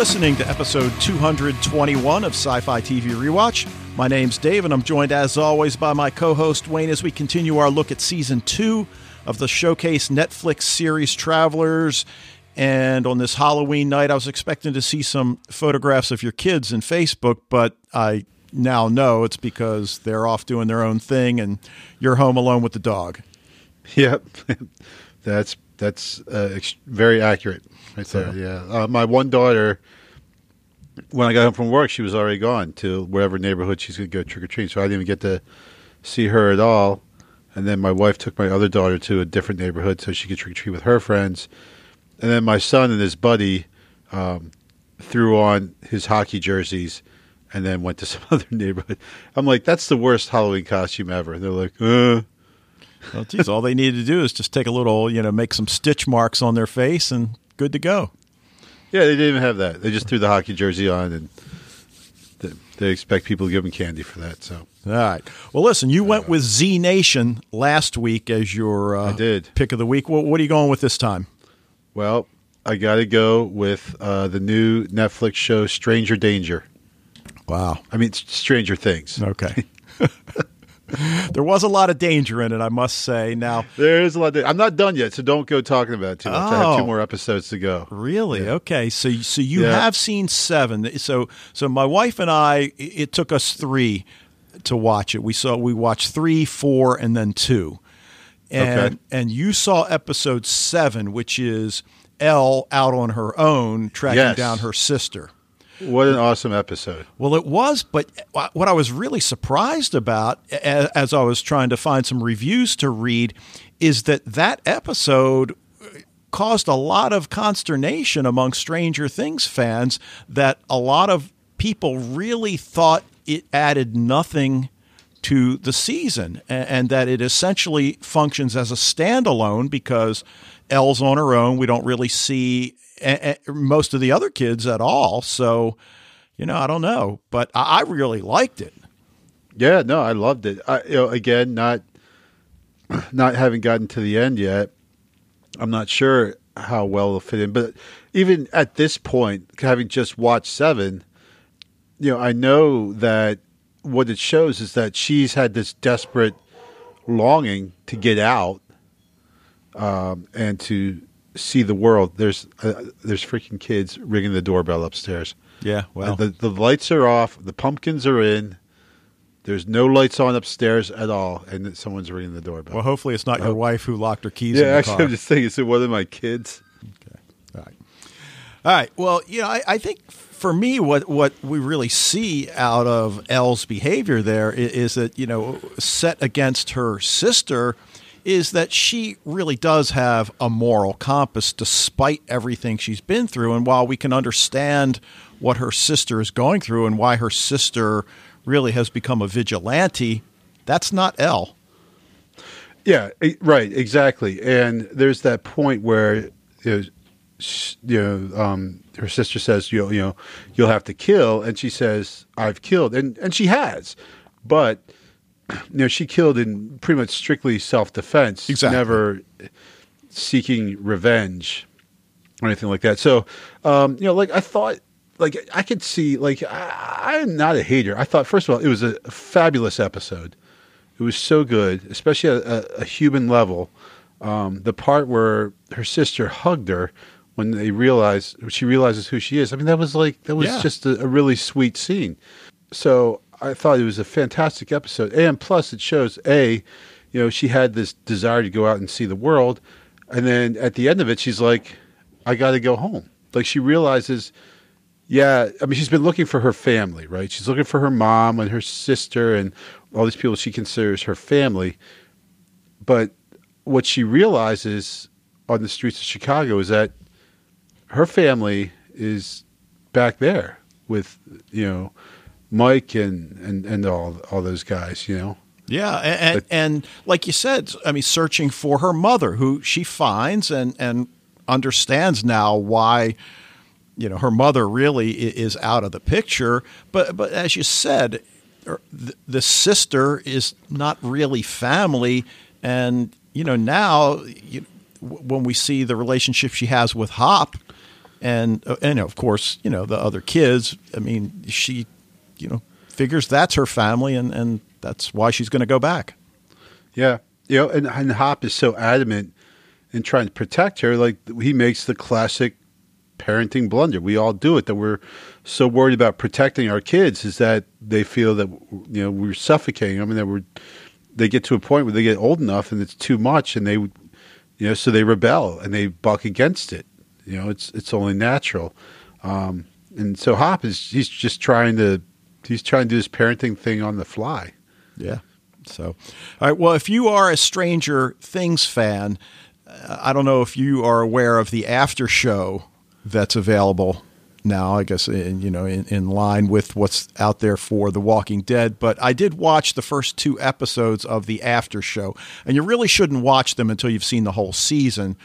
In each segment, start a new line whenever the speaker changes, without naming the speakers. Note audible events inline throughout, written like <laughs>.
Listening to episode 221 of Sci Fi TV Rewatch. My name's Dave, and I'm joined as always by my co host Wayne as we continue our look at season two of the showcase Netflix series Travelers. And on this Halloween night, I was expecting to see some photographs of your kids in Facebook, but I now know it's because they're off doing their own thing and you're home alone with the dog.
Yep, <laughs> that's that's uh, ex- very accurate right there. Yeah, uh, my one daughter, when I got home from work, she was already gone to wherever neighborhood she's going to go trick or treat. So I didn't even get to see her at all. And then my wife took my other daughter to a different neighborhood so she could trick or treat with her friends. And then my son and his buddy um, threw on his hockey jerseys and then went to <laughs> some other neighborhood. I'm like, that's the worst Halloween costume ever. And they're like, uh.
Well, geez, all they need to do is just take a little, you know, make some stitch marks on their face and good to go.
Yeah, they didn't even have that. They just threw the hockey jersey on and they, they expect people to give them candy for that. So,
all right. Well, listen, you went with Z Nation last week as your uh,
I did.
pick of the week. What, what are you going with this time?
well, I got to go with uh, the new Netflix show Stranger Danger.
Wow.
I mean, Stranger Things.
Okay. <laughs> <laughs> there was a lot of danger in it, I must say. Now,
There is a lot. Of, I'm not done yet, so don't go talking about it too much. I have
Oh.
two more episodes to go.
Really? Okay. So so you
Yeah.
have seen seven. So so my wife and I, it it took us three to watch it. We saw we watched three, four, and then two. And
Okay.
and you saw episode seven, which is Elle out on her own tracking
Yes.
down her sister.
What an awesome episode!
Well, it was, but uh, what I was really surprised about as I was trying to find some reviews to read is that that episode uh, caused a lot of consternation among Stranger Things fans that a lot of people really thought it added nothing to the season and that it essentially functions as a standalone because Elle's on her own. We don't really see most of the other kids at all. So, you know, I don't know, but I I really liked it.
Yeah, no, I loved it. I, you know, again, not <clears throat> not having gotten to the end yet, I'm not sure how well it'll fit in. But even at this point, having just watched seven, you know, I know that what it shows is that she's had this desperate longing to get out um, and to see the world. There's uh, there's freaking kids ringing the doorbell upstairs.
Yeah, well,
the the lights are off. The pumpkins are in. There's no lights on upstairs at all, and someone's ringing the doorbell.
well, hopefully it's not your
Oh.
wife who locked her keys
yeah,
in the
actually,
car.
I'm just thinking. So one of my kids.
Okay, all right. All right. Well, you know, I, I think for me, what what we really see out of Elle's behavior there is, is that you know, set against her sister, is that she really does have a moral compass despite everything she's been through. And while we can understand what her sister is going through and why her sister really has become a vigilante, that's not Elle.
Yeah, right, exactly. And there's that point where you know um, her sister says, "You you know, you'll have to kill," and she says, "I've killed," and and she has, but you know, she killed in pretty much strictly self defense,
Exactly.
never seeking revenge or anything like that. So, um, you know, like I thought. Like I could see, like I, I'm not a hater. I thought, first of all, it was a fabulous episode. It was so good, especially at a, a human level. Um, the part where her sister hugged her when they realize she realizes who she is. I mean, that was like that was
Yeah.
just a, a really sweet scene. So I thought it was a fantastic episode, and plus it shows a, you know, she had this desire to go out and see the world, and then at the end of it, she's like, I got to go home. Like she realizes yeah, I mean, she's been looking for her family, right? She's looking for her mom and her sister and all these people she considers her family. But what she realizes on the streets of Chicago is that her family is back there with, you know, Mike and, and, and all all those guys, you know.
Yeah, and, and,
But-
and like you said, I mean, searching for her mother, who she finds and and understands now why, you know, her mother really is out of the picture. But but as you said, er, the, the sister is not really family, and you know now you, when we see the relationship she has with Hop, and uh, and of course, you know the other kids. I mean, she, you know, figures that's her family, and and that's why she's going to go back.
Yeah, you know, and, and Hop is so adamant in trying to protect her. Like he makes the classic parenting blunder. We all do it. That we're so worried about protecting our kids is that they feel that you know we're suffocating them, and that we're they get to a point where they get old enough and it's too much, and they you know so they rebel and they buck against it. You know, it's it's only natural. Um, and so Hop is he's just trying to he's trying to do this parenting thing on the fly.
Yeah. So, all right. Well, if you are a Stranger Things fan, uh, I don't know if you are aware of the after show that's available now. I guess in, you know in, in line with what's out there for The Walking Dead. But I did watch the first two episodes of the after show, and you really shouldn't watch them until you've seen the whole season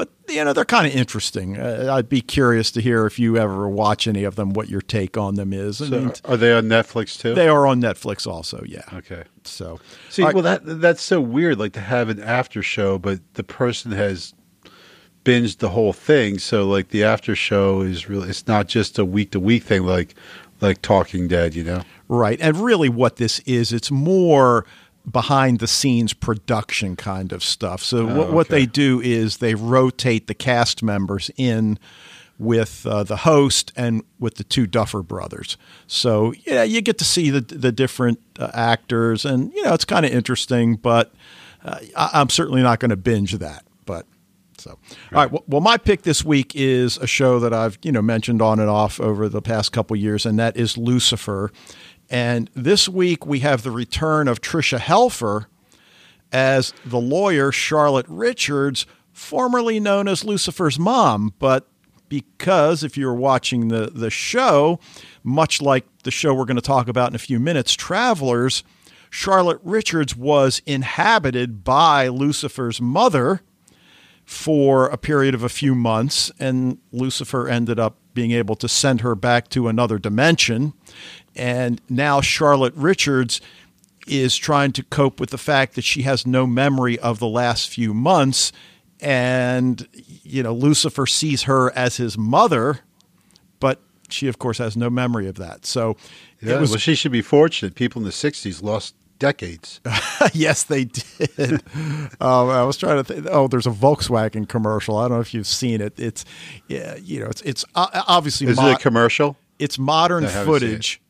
but you know they're kind of interesting. Uh, I'd be curious to hear if you ever watch any of them, what your take on them is.
So mean, are they on Netflix too?
They are on Netflix also. Yeah.
Okay.
So
see, well that that's so weird. Like to have an after show, but the person has binged the whole thing. So like the after show is really it's not just a week to week thing like like Talking Dead. You know.
Right, and really, what this is, it's more behind the scenes production kind of stuff. So oh, what, okay. what they do is they rotate the cast members in with uh, the host and with the two Duffer brothers. So yeah, you get to see the the different uh, actors, and you know it's kind of interesting. But uh, I, am certainly not going to binge that. But so right. all right. Well, well, my pick this week is a show that I've you know mentioned on and off over the past couple years, and that is Lucifer. And this week we have the return of Tricia Helfer as the lawyer Charlotte Richards, formerly known as Lucifer's mom. But because if you're watching the, the show, much like the show we're going to talk about in a few minutes, Travelers, Charlotte Richards was inhabited by Lucifer's mother for a period of a few months, and Lucifer ended up being able to send her back to another dimension. And now Charlotte Richards is trying to cope with the fact that she has no memory of the last few months. And, you know, Lucifer sees her as his mother, but she, of course, has no memory of that. So,
yeah, was, well, she should be fortunate. People in the 60s lost decades. <laughs>
yes, they did. <laughs> um, I was trying to think. Oh, there's a Volkswagen commercial. I don't know if you've seen it. It's, yeah, you know, it's it's uh, obviously.
Is it a commercial?
It's modern footage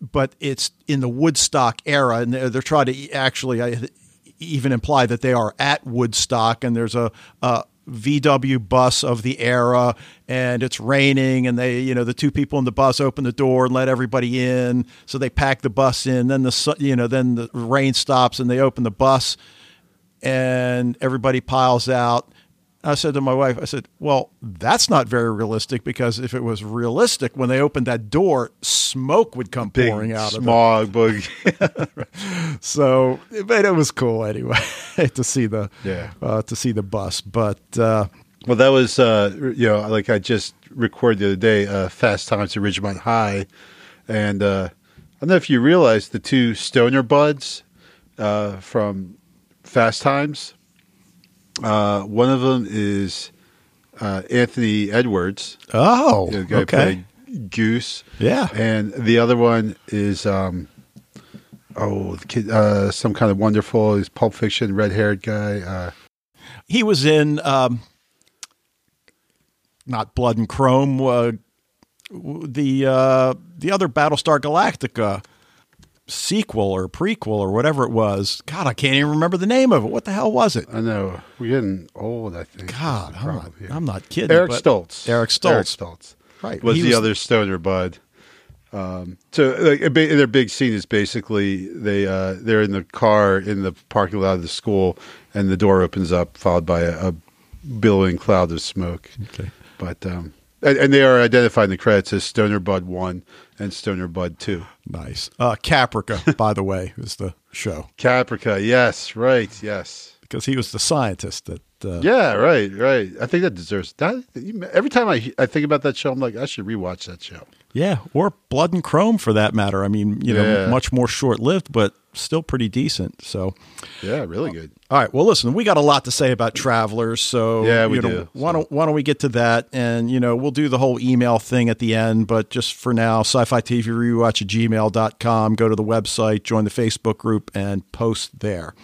but it's in the Woodstock era, and they're, they're trying to actually even imply that they are at Woodstock, and there's a, a VW bus of the era, and it's raining, and they, you know, the two people in the bus open the door and let everybody in, so they pack the bus in. Then the, you know, then the rain stops, and they open the bus, and everybody piles out I said to my wife, I said, well, that's not very realistic because if it was realistic, when they opened that door, smoke would come
Big
pouring out
smog,
of it. <laughs> so, but it was cool anyway <laughs> to see the yeah uh, to see the bus. But uh,
well, that was uh, you know like I just recorded the other day, uh, Fast Times at Ridgemont High, and uh, I don't know if you realize the two stoner buds uh, from Fast Times uh, one of them is uh, Anthony Edwards.
Oh, the guy okay.
Goose.
Yeah,
and the other one is um, oh, the kid, uh, some kind of wonderful. He's Pulp Fiction, red haired guy. Uh,
he was in um, not Blood and Chrome. Uh, the uh, the other Battlestar Galactica sequel or prequel or whatever it was. God, I can't even remember the name of it. What the hell was it?
I know. We're getting old, I think.
God, I'm not, I'm not, kidding.
Eric Stoltz.
Eric Stoltz. Eric
Stoltz.
Right.
Was he the was other stoner bud. Um, so like, their big scene is basically they uh, they're in the car in the parking lot of the school and the door opens up followed by a, a billowing cloud of smoke.
Okay.
But um, and, and, they are identified in the credits as Stoner Bud One and Stoner Bud Two.
Nice. Uh, Caprica, <laughs> by the way, is the show.
Caprica, yes, right, yes.
Because he was the scientist that. Uh,
yeah, right, right. I think that deserves that. Every time I I think about that show, I'm like, I should rewatch that show.
Yeah, or Blood and Chrome for that matter. I mean, you know,
Yeah.
much more short lived, but still pretty decent. So,
Yeah, really good.
all right. Well, listen, we got a lot to say about travelers, so
Yeah, we
you know,
do.
Why don't Why don't we get to that? And you know, we'll do the whole email thing at the end. But just for now, sci-fi TV rewatch at gmail.com. Go to the website, join the Facebook group, and post there.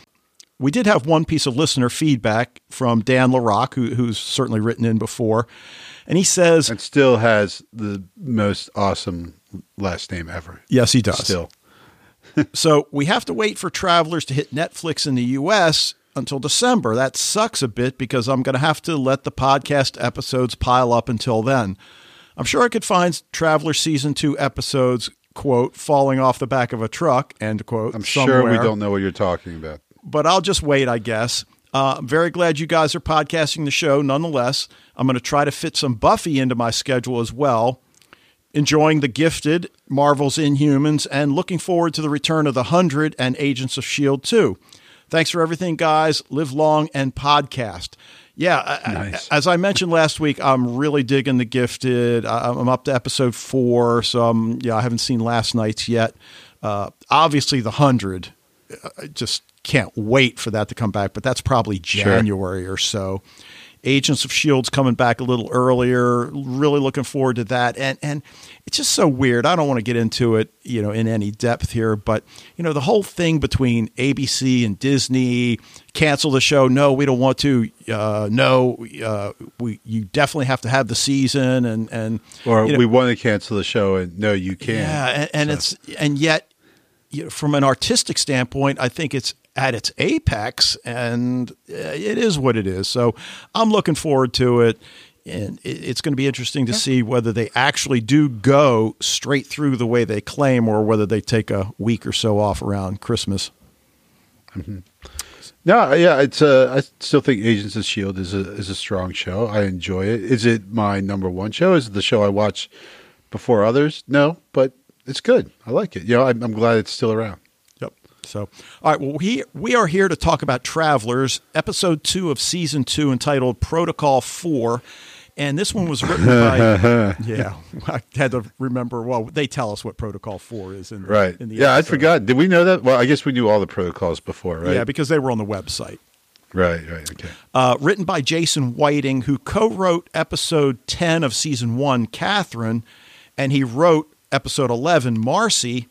We did have one piece of listener feedback from Dan LaRock, who, who's certainly written in before, and he says,
And still has the most awesome last name ever.
"Yes, he does."
Still. <laughs>
So we have to wait for Travelers to hit Netflix in the US until December. That sucks a bit because I'm going to have to let the podcast episodes pile up until then. I'm sure I could find Traveler season 2 episodes quote falling off the back of a truck end quote
I'm sure we don't know what you're talking about.
but I'll just wait, I guess. Uh, I'm very glad you guys are podcasting the show nonetheless. I'm going to try to fit some Buffy into my schedule as well. Enjoying The Gifted, Marvel's Inhumans, and looking forward to the return of The Hundred and Agents of S.H.I.E.L.D. 2. Thanks for everything, guys. Live long and podcast. Yeah, I- I- as I mentioned last week, I'm really digging The Gifted. I'm up to episode four, so I'm, yeah, I haven't seen last night's yet. Uh, obviously, The Hundred I just can't wait for that to come back, but that's probably January or so. Agents of S.H.I.E.L.D.'s coming back a little earlier. Really looking forward to that. And and it's just so weird. I don't want to get into it, you know, in any depth here, but you know, the whole thing between ABC and Disney cancel the show. No, we don't want to. Uh, no, uh, we you definitely have to have the season and and
Or
you know,
we want to cancel the show, and no, you can't.
yeah, and, and
So-
it's and yet, from an artistic standpoint, I think it's at its apex, and uh, it is what it is. So I'm looking forward to it, and it's going to be interesting to see whether they actually do go straight through the way they claim, or whether they take a week or so off around Christmas.
No, yeah, it's. Uh, I still think Agents of S.H.I.E.L.D. is a is a strong show. I enjoy it. Is it my number one show? Is it the show I watch before others? No, but it's good. I like it. You know, I'm, I'm glad it's still around.
So, all right. Well, we we are here to talk about Travelers, episode two of season two, entitled Protocol Four, and this one was written by. <laughs> yeah, I had to remember. Well, they tell us what Protocol Four is in
Right.
In the
yeah, I
episode.
forgot. Did we know that? Well, I guess we knew all the protocols before, right?
Yeah, because they were on the website.
right. Right. Okay.
Uh, written by Jason Whiting, who co-wrote episode ten of season one, Catherine, and he wrote episode eleven, Marcy.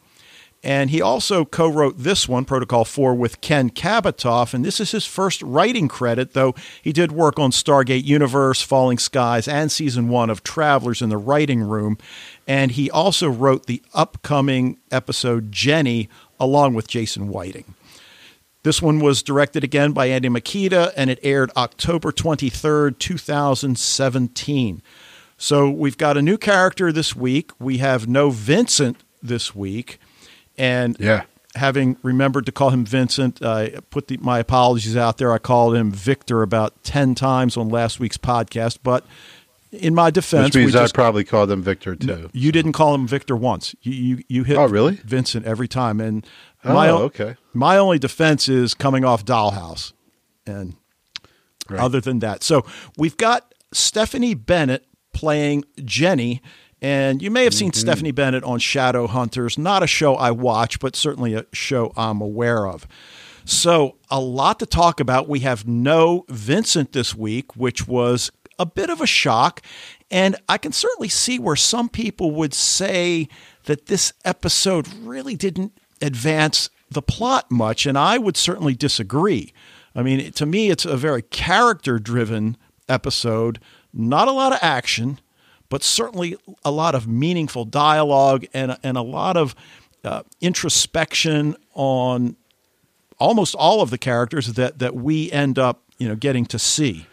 And he also co wrote this one, Protocol 4, with Ken Kabatoff. And this is his first writing credit, though he did work on Stargate Universe, Falling Skies, and season one of Travelers in the Writing Room. And he also wrote the upcoming episode Jenny along with Jason Whiting. This one was directed again by Andy Mikita, and it aired October 23rd, 2017. So we've got a new character this week. We have no Vincent this week. And
Yeah.
having remembered to call him Vincent, I put the, my apologies out there. I called him Victor about 10 times on last week's podcast. But in my defense,
Which means I probably called them Victor too.
no, you didn't call him Victor once. You, you, you hit
Oh, really?
Vincent every time. And
Oh,
my, o-
okay.
my only defense is coming off Dollhouse. And
Right.
other than that. So we've got Stephanie Bennett playing Jenny. And you may have seen mm-hmm. Stephanie Bennett on Shadowhunters, not a show I watch, but certainly a show I'm aware of. So, a lot to talk about. We have no Vincent this week, which was a bit of a shock. And I can certainly see where some people would say that this episode really didn't advance the plot much. And I would certainly disagree. I mean, to me, it's a very character driven episode, not a lot of action, but certainly a lot of meaningful dialogue and, and a lot of uh, introspection on almost all of the characters that, that we end up you know getting to see.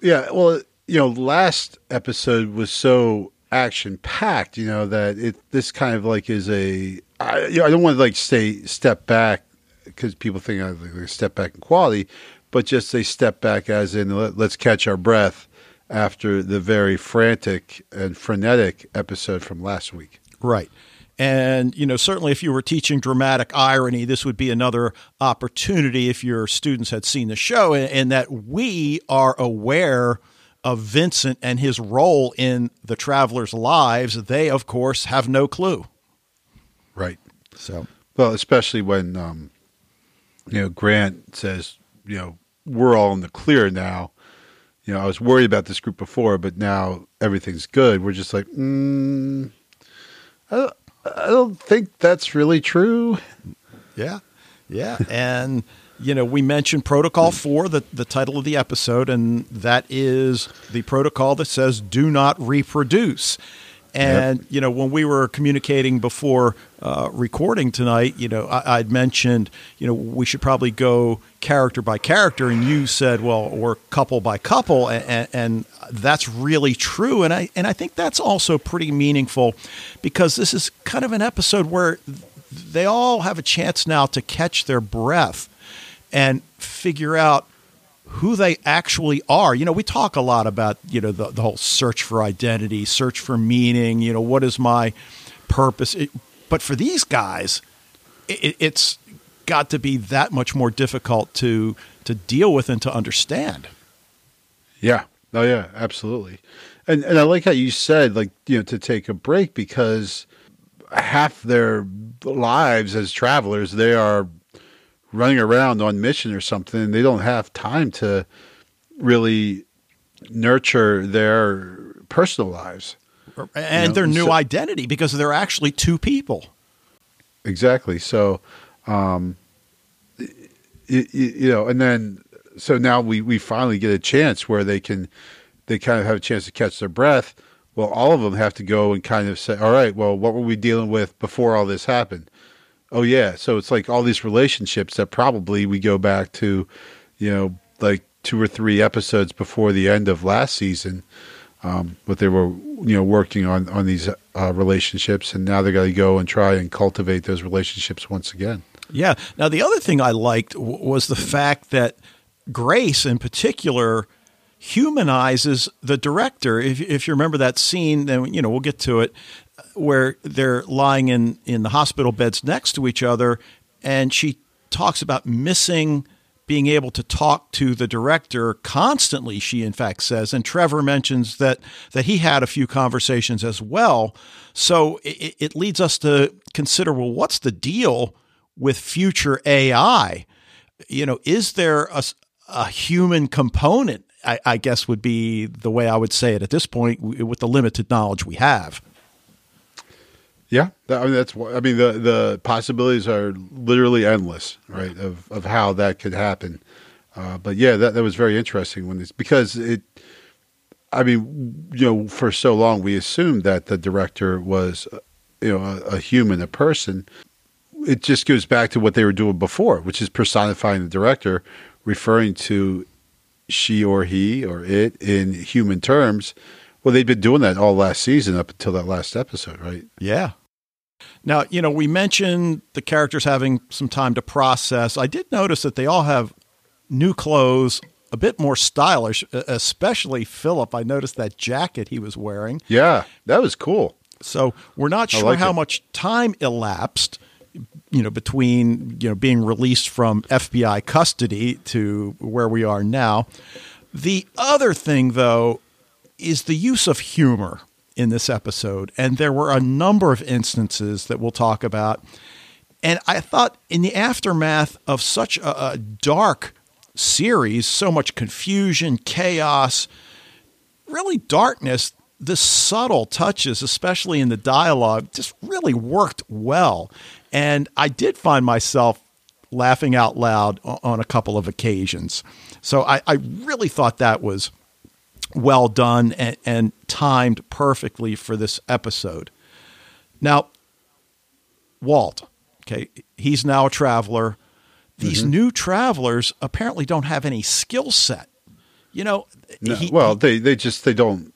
Yeah, well, you know, last episode was so action packed, you know, that it this kind of like is a I, you know, I don't want to like say step back because people think I like step back in quality, but just a step back as in let, let's catch our breath after the very frantic and frenetic episode from last week.
Right. And, you know, certainly if you were teaching dramatic irony, this would be another opportunity if your students had seen the show and, and that we are aware of Vincent and his role in the travelers' lives, they of course have no clue.
Right.
So,
well, especially when um, you know Grant says, you know, we're all in the clear now. You know, I was worried about this group before, but now everything's good. We're just like, mm, I, don't, I don't think that's really true.
Yeah, yeah, and you know, we mentioned Protocol 4, the, the title of the episode, and that is the protocol that says do not reproduce. And, yep. you know, when we were communicating before uh, recording tonight, you know, I, would mentioned, you know, we should probably go character by character. And you said, well, or couple by couple. And, and that's really true. And I, and I think that's also pretty meaningful because this is kind of an episode where they all have a chance now to catch their breath and figure out who they actually are. You know, we talk a lot about, you know, the, the whole search for identity, search for meaning, you know, what is my purpose? It, but for these guys, it, it's got to be that much more difficult to to deal with and to understand.
Yeah. Oh yeah, absolutely. And and I like how you said like, you know, to take a break because half their lives as travelers they are running around on mission or something. They don't have time to really nurture their personal lives
and you know? their new so, identity because they're actually two people.
Exactly. So, um, you, you know, and then so now we we finally get a chance where they can they kind of have a chance to catch their breath. Well, all of them have to go and kind of say, "All right, well, what were we dealing with before all this happened?" Oh yeah, so it's like all these relationships that probably we go back to, you know, like two or three episodes before the end of last season, um, but they were you know working on on these uh, relationships, and now they got to go and try and cultivate those relationships once again.
Yeah. Now the other thing I liked w- was the fact that Grace, in particular, humanizes the director. If, if you remember that scene, then you know we'll get to it where they're lying in, in the hospital beds next to each other, and she talks about missing being able to talk to the director constantly she in fact says. And trevor mentions that that he had a few conversations as well. So it, it leads us to consider well what's the deal with future ai you know is there a, a human component I, I guess would be the way i would say it at this point with the limited knowledge we have
yeah, I mean that's I mean the the possibilities are literally endless, right? Of of how that could happen. Uh, but yeah, that that was very interesting when this because it. I mean, you know, for so long we assumed that the director was, you know, a, a human, a person. It just goes back to what they were doing before, which is personifying the director, referring to she or he or it in human terms. Well, they'd been doing that all last season up until that last episode, right?
Yeah, now, you know, we mentioned the characters having some time to process. I did notice that they all have new clothes, a bit more stylish, especially Philip. I noticed that jacket he was wearing.
Yeah, that was cool.
So we're not sure like how it. much time elapsed, you know, between you know being released from FBI custody to where we are now. The other thing, though, is the use of humor in this episode. And there were a number of instances that we'll talk about. And I thought in the aftermath of such a, a dark series, so much confusion, chaos, really darkness, the subtle touches, especially in the dialogue, just really worked well. And I did find myself laughing out loud on a couple of occasions. So I, I really thought that was well done and, and timed perfectly for this episode. Now, Walt, okay, he's now a traveler. These mm-hmm. new travelers apparently don't have any skill set. You know,
no, he, well, they they just they don't.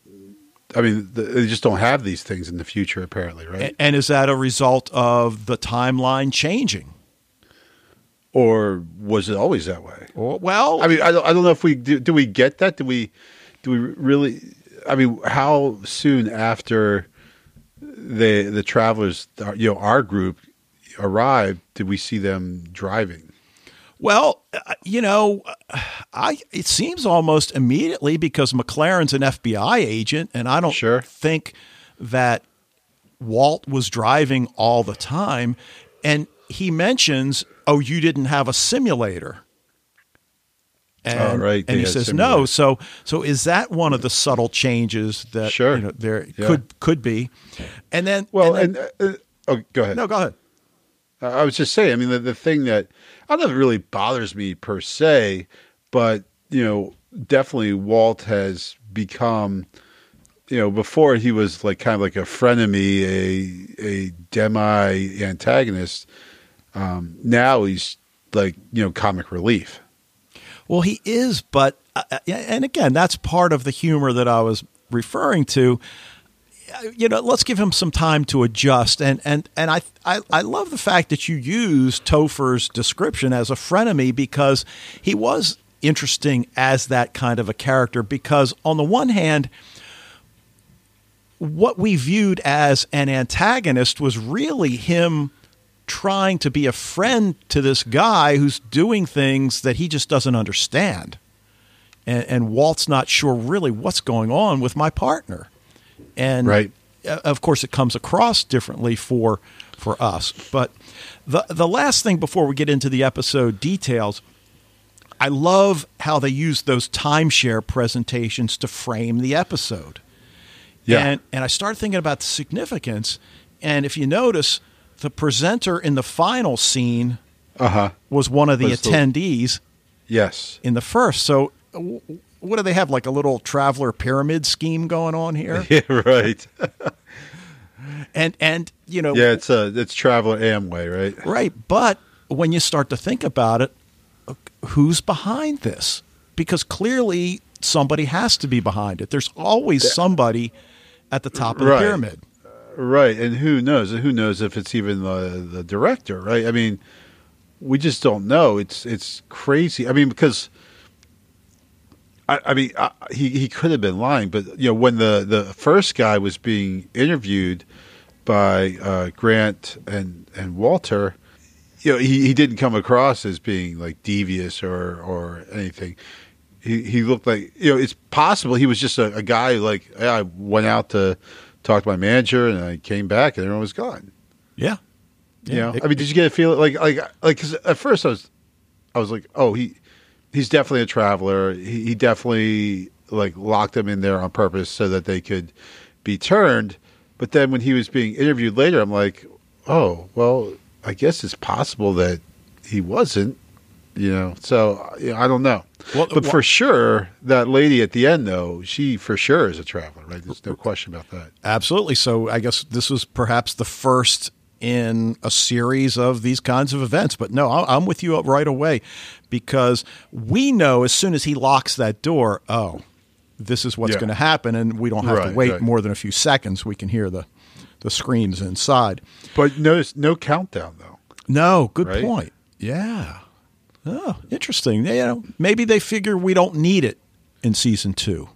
I mean, they just don't have these things in the future, apparently, right?
And, is that a result of the timeline changing?
Or was it always that way?
well,
I mean, I don't, I don't know if we do, do we get that? Do we do we really? I mean, how soon after the the travelers, you know, our group arrived, did we see them driving?
Well, uh, you know, I it seems almost immediately because McLaren's an FBI agent, and I don't
Sure.
think that Walt was driving all the time. And he mentions, "Oh, you didn't have a simulator." And,
Oh, right,
And he says no. So, so is that one of the subtle changes that
Sure.
you know there
Yeah.
could could be? And then,
Well,
and
and,
then-
uh, uh, oh, go ahead.
no, go ahead.
Uh, I was just saying. I mean, the, the thing that I don't know if it really bothers me per se, but you know, definitely Walt has become. You know, before he was like kind of like a frenemy, a a demi antagonist. Um, now he's like you know comic relief.
Well, he is, but uh, uh, and again, that's part of the humor that I was referring to. Uh, You know, let's give him some time to adjust, and and and I I, I love the fact that you use Topher's description as a frenemy because he was interesting as that kind of a character. Because on the one hand, what we viewed as an antagonist was really him trying to be a friend to this guy who's doing things that he just doesn't understand. And, and Walt's not sure really what's going on with my partner. And
Right.
uh, of course, it comes across differently for for us. But the the last thing before we get into the episode details, I love how they use those timeshare presentations to frame the episode.
Yeah.
And and I started thinking about the significance. And if you notice, the presenter in the final scene
Uh huh.
was one of the
Was the-
attendees
Yes.
in the first. So w- what do they have? Like a little traveler pyramid scheme going on here? <laughs>
Yeah. Right. <laughs>
And and you know
Yeah. It's a it's Traveler Amway, right?
Right. But when you start to think about it, who's behind this? Because clearly somebody has to be behind it. There's always somebody at the top of the
Right.
pyramid.
Right, and who knows? Who knows if it's even the the director? Right? I mean, we just don't know. It's it's crazy. I mean, because I, I mean, I, he he could have been lying, but you know, when the the first guy was being interviewed by uh, Grant and and Walter, you know, he he didn't come across as being like devious or or anything. He he looked like you know, it's possible he was just a, a guy like "Yeah, I went out to talk to my manager and I came back and everyone was gone.
Yeah.
You know,
It-
I mean, did you get a feel like like like? Cause at first I was, I was like, oh, he, he's definitely a traveler. He, he definitely like locked them in there on purpose so that they could be turned. But then when he was being interviewed later, I'm like, oh, well, I guess it's possible that he wasn't. You know, so you know, I don't know.
Well,
but for sure, that lady at the end, though, she for sure is a traveler, right? There's no question about that.
Absolutely. So I guess this was perhaps the first in a series of these kinds of events. But no, I'm with you right away because we know as soon as he locks that door, oh, this is what's
Yeah.
going to happen, and we don't have to wait
right.
more than a few seconds. We can hear the the screams inside.
But notice no countdown though.
No, good
Right?
point. Yeah. Oh, interesting. You know, maybe they figure we don't need it in season two.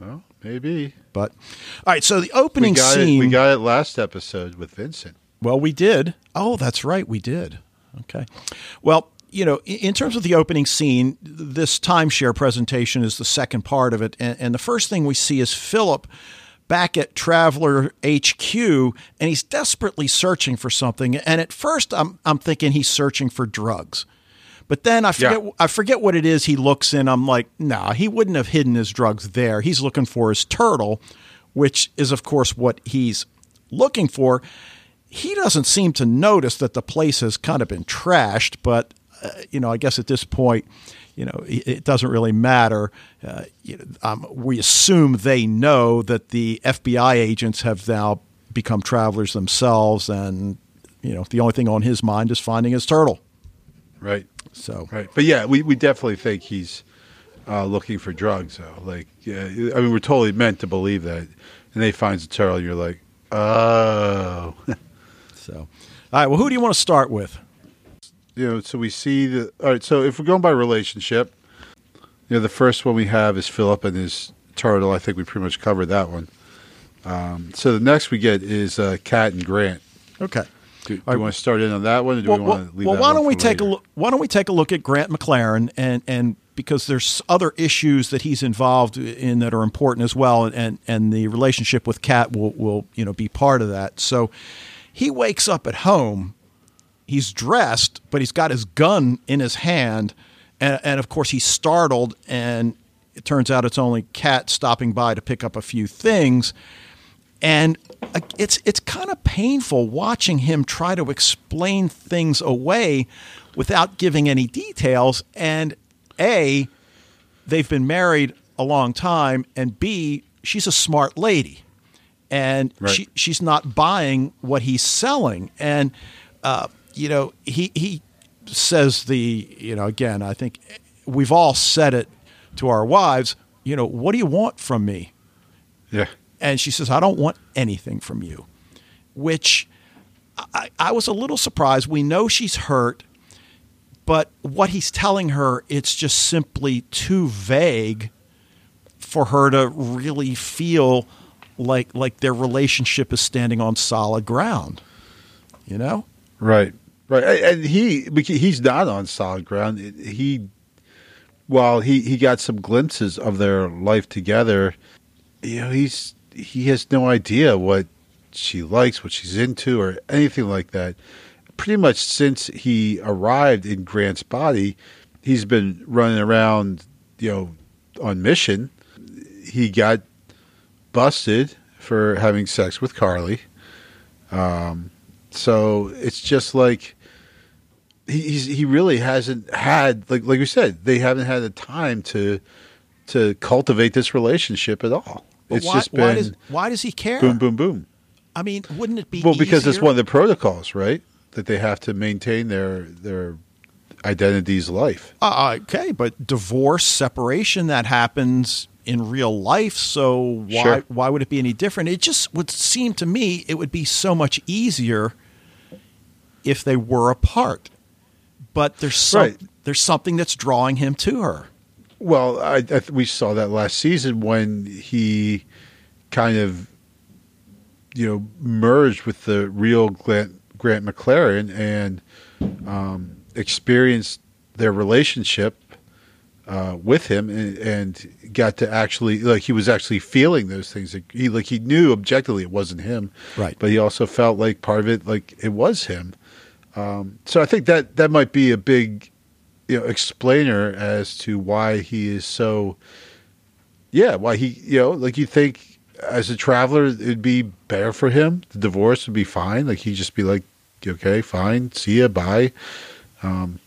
Well, maybe.
But all right, so the
We
opening
got
scene.
it. We got it last episode with Vincent.
Well, we did. Oh, that's right, we did. Okay. Well, you know, in- in terms of the opening scene, this timeshare presentation is the second part of it, and, and the first thing we see is Philip back at Traveler HQ, and he's desperately searching for something. And at first, I'm I'm thinking he's searching for drugs. But then I forget
Yeah.
I forget what it is he looks in. I'm like, nah, he wouldn't have hidden his drugs there. He's looking for his turtle, which is of course what he's looking for. He doesn't seem to notice that the place has kind of been trashed, but uh, you know, I guess at this point, you know, it, it doesn't really matter. Uh, you know, um, we assume they know that the FBI agents have now become travelers themselves, and you know, the only thing on his mind is finding his turtle.
Right.
So
Right. But yeah, we, we definitely think he's uh, looking for drugs though. Like yeah, I mean we're totally meant to believe that. And they finds a turtle and you're like, Oh <laughs>
So, all right. Well, who do you want to start with?
you know, so we see the all right, so if we're going by relationship, you know, the first one we have is Philip and his turtle. I think we pretty much covered that one. Um, so the next we get is uh, Kat and Grant.
Okay.
Do, do
right.
you want to start in on that one, or do
well,
we want to leave
well, why don't we take a look? Why don't we take a look at Grant McLaren and and because there's other issues that he's involved in that are important as well, and and the relationship with Kat will will you know be part of that. So he wakes up at home. He's dressed, but he's got his gun in his hand, and, and of course he's startled. And it turns out it's only Kat stopping by to pick up a few things, and uh, it's it's kind of painful watching him try to explain things away without giving any details. And a, they've been married a long time, and B, she's a smart lady, and
Right.
she she's not buying what he's selling, and uh, you know he he says the you know again I think we've all said it to our wives, you know what do you want from me?
Yeah.
And she says, I don't want anything from you, which I, I was a little surprised. We know she's hurt, but what he's telling her, it's just simply too vague for her to really feel like like their relationship is standing on solid ground. You know?
Right, right, and he he's not on solid ground. He, while he he got some glimpses of their life together, you know, he's he has no idea what she likes, what she's into, or anything like that. Pretty much since he arrived in Grant's body, he's been running around, you know, on mission. He got busted for having sex with Carly. Um, so it's just like he he really hasn't had like like we said they haven't had the time to to cultivate this relationship at all.
But
it's
why,
just
why
been
does why does he care?
boom boom boom.
I mean, wouldn't it be
Well, because it's one of the protocols, right? That they have to maintain their their identity's life.
Uh, okay, but divorce, separation, that happens in real life. So why
Sure.
why would it be any different? It just would seem to me it would be so much easier if they were apart. But there's some,
Right.
there's something that's drawing him to her.
Well, I, I th- we saw that last season when he kind of, you know, merged with the real Grant, Grant McLaren and um, experienced their relationship uh, with him, and, and got to actually like he was actually feeling those things. Like he like he knew objectively it wasn't him,
Right.
But he also felt like part of it like it was him. Um, so I think that that might be a big you know explainer as to why he is so yeah why he you know like you think as a traveler it'd be better for him the divorce would be fine like he'd just be like okay fine see ya bye um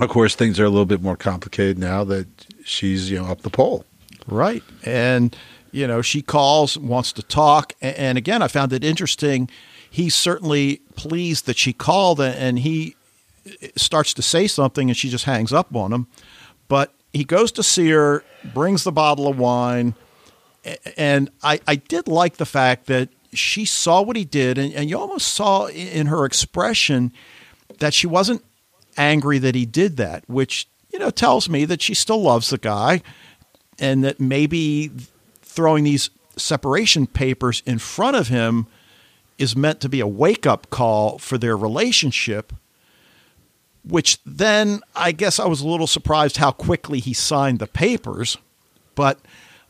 of course things are a little bit more complicated now that she's you know up the pole
Right. And, you know, she calls, wants to talk. And again, I found it interesting. He's certainly pleased that she called and he starts to say something and she just hangs up on him. But he goes to see her, brings the bottle of wine. And I, I did like the fact that she saw what he did. And, and you almost saw in her expression that she wasn't angry that he did that, which, you know, tells me that she still loves the guy and that maybe throwing these separation papers in front of him is meant to be a wake up call for their relationship. Which then I guess I was a little surprised how quickly he signed the papers, but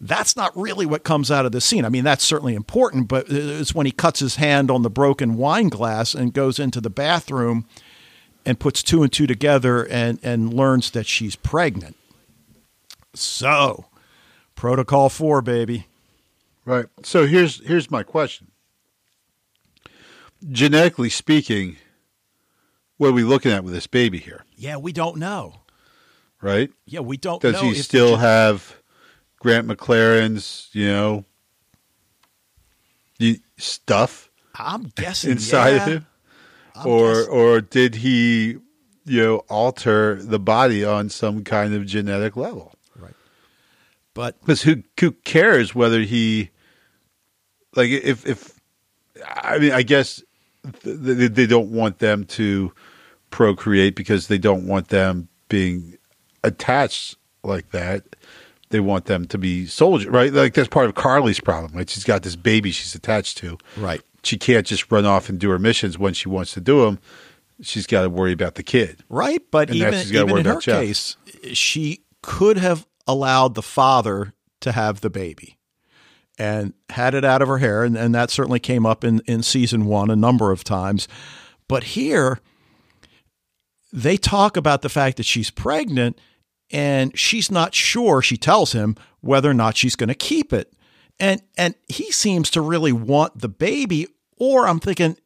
that's not really what comes out of the scene. I mean, that's certainly important, but it's when he cuts his hand on the broken wine glass and goes into the bathroom and puts two and two together and, and learns that she's pregnant. So, protocol four, baby.
right so here's here's my question genetically speaking what are we looking at with this baby here
Yeah, we don't know.
right
Yeah, we don't
Does he still have Grant McLaren's, you know, stuff
I'm guessing <laughs>
inside
yeah.
of him,
I'm
or
guessing-
or did he, you know, alter the body on some kind of genetic level?
right. But
Because who who cares whether he, like, if if, I mean, I guess they, they don't want them to procreate because they don't want them being attached like that. They want them to be soldier, right? Like that's part of Carly's problem, right? She's got this baby she's attached to.
right.
She can't just run off and do her missions when she wants to do them. She's got to worry about the kid.
Right, but
And
even,
that's- she's gotta
even
worry
in her
Jeff.
case, she could have allowed the father to have the baby and had it out of her hair. And, and that certainly came up in, in season one a number of times. But here, they talk about the fact that she's pregnant and she's not sure, she tells him, whether or not she's going to keep it. And and he seems to really want the baby or I'm thinking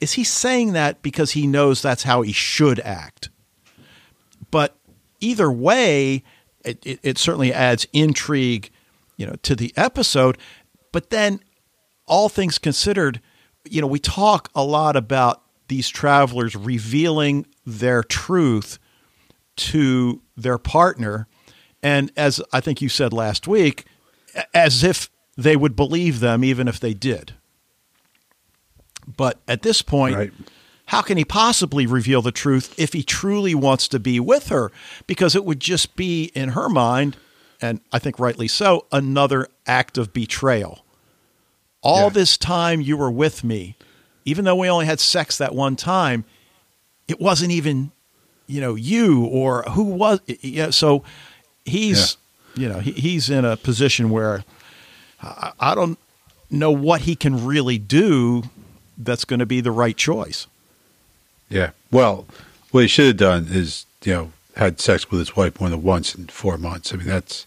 is he saying that because he knows that's how he should act? But either way, it, it, it certainly adds intrigue, you know, to the episode. But then, all things considered, you know, we talk a lot about these travelers revealing their truth to their partner. And as I think you said last week, as if they would believe them even if they did. But at this point, right. how can he possibly reveal the truth if he truly wants to be with her? Because it would just be, in her mind, and I think rightly so, another act of betrayal. All yeah. this time you were with me, even though we only had sex that one time, it wasn't even, you know, you or who was. Yeah, so he's, yeah. you know, he, he's in a position where I, I don't know what he can really do that's going to be the right choice.
Yeah. Well, what he should have done is, you know, had sex with his wife more than once in four months. I mean, that's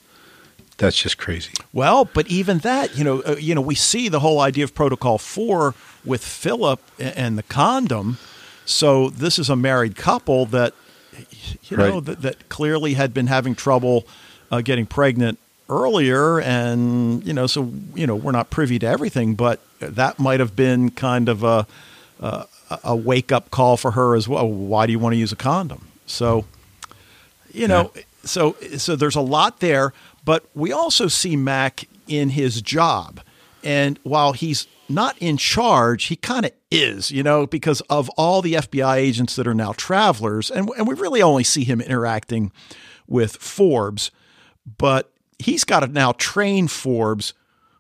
that's just crazy.
Well, but even that, you know, uh, you know, we see the whole idea of Protocol Four with Philip and the condom. So this is a married couple that, you know, right. that, that, clearly had been having trouble uh, getting pregnant earlier, and you know, so you know, we're not privy to everything, but that might have been kind of a a, a wake up call for her as well. Why do you want to use a condom? So, you know, yeah. so so there's a lot there, but we also see Mac in his job, and while he's not in charge, he kind of is, you know, because of all the FBI agents that are now travelers, and and we really only see him interacting with Forbes, but he's got to now train Forbes,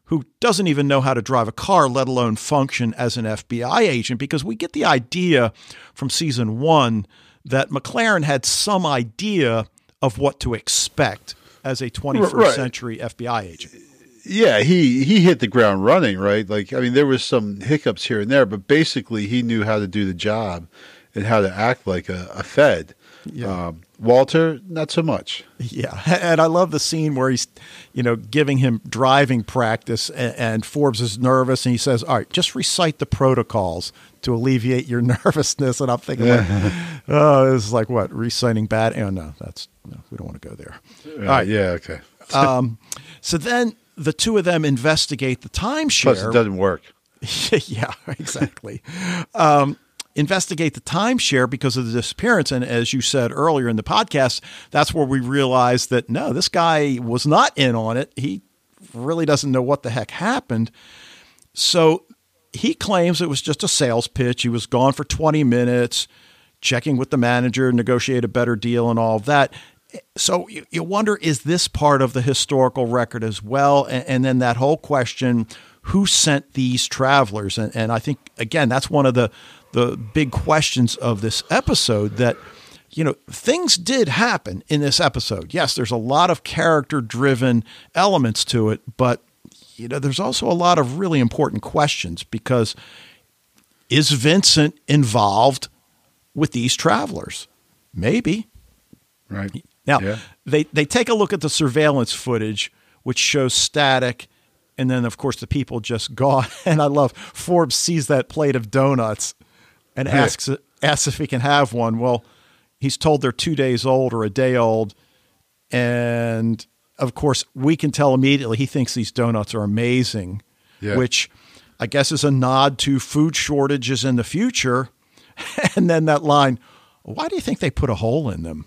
who doesn't even know how to drive a car, let alone function as an FBI agent, because we get the idea from season one that MacLaren had some idea of what to expect as a 21st right. century FBI agent.
Yeah, he he hit the ground running, right? Like I mean there was some hiccups here and there, but basically he knew how to do the job and how to act like a, a Fed. Yeah. Um, Walter, not so much.
Yeah, <laughs> and I love the scene where he's, you know, giving him driving practice, and, and, Forbes is nervous, and he says, "All right, just recite the protocols to alleviate your <laughs> nervousness." And I'm thinking, like, <laughs> oh, this is like what reciting bad. Oh no, that's no, we don't want to go there.
Uh, All right, yeah, okay. <laughs>
um, so then the two of them investigate the timeshare. Plus,
it doesn't work.
yeah, exactly. um, investigate the timeshare because of the disappearance. And as you said earlier in the podcast, that's where we realized that no, this guy was not in on it. He really doesn't know what the heck happened. So he claims it was just a sales pitch. He was gone for 20 minutes, checking with the manager, negotiate a better deal, and all of that. So you, you wonder is this part of the historical record as well? And, and then that whole question who sent these travelers? And, and I think, again, that's one of the, the big questions of this episode that you know, things did happen in this episode. Yes, there's a lot of character driven elements to it, but, you know, there's also a lot of really important questions because is Vincent involved with these travelers? Maybe.
Right.
Now, yeah. they, they take a look at the surveillance footage, which shows static. And then, of course, the people just <laughs> gone. And I love Forbes sees that plate of donuts and asks asks if he can have one. Well, he's told they're two days old or a day old, and of course we can tell immediately he thinks these donuts are amazing, yeah. which I guess is a nod to food shortages in the future. <laughs> and then that line, why do you think they put a hole in them?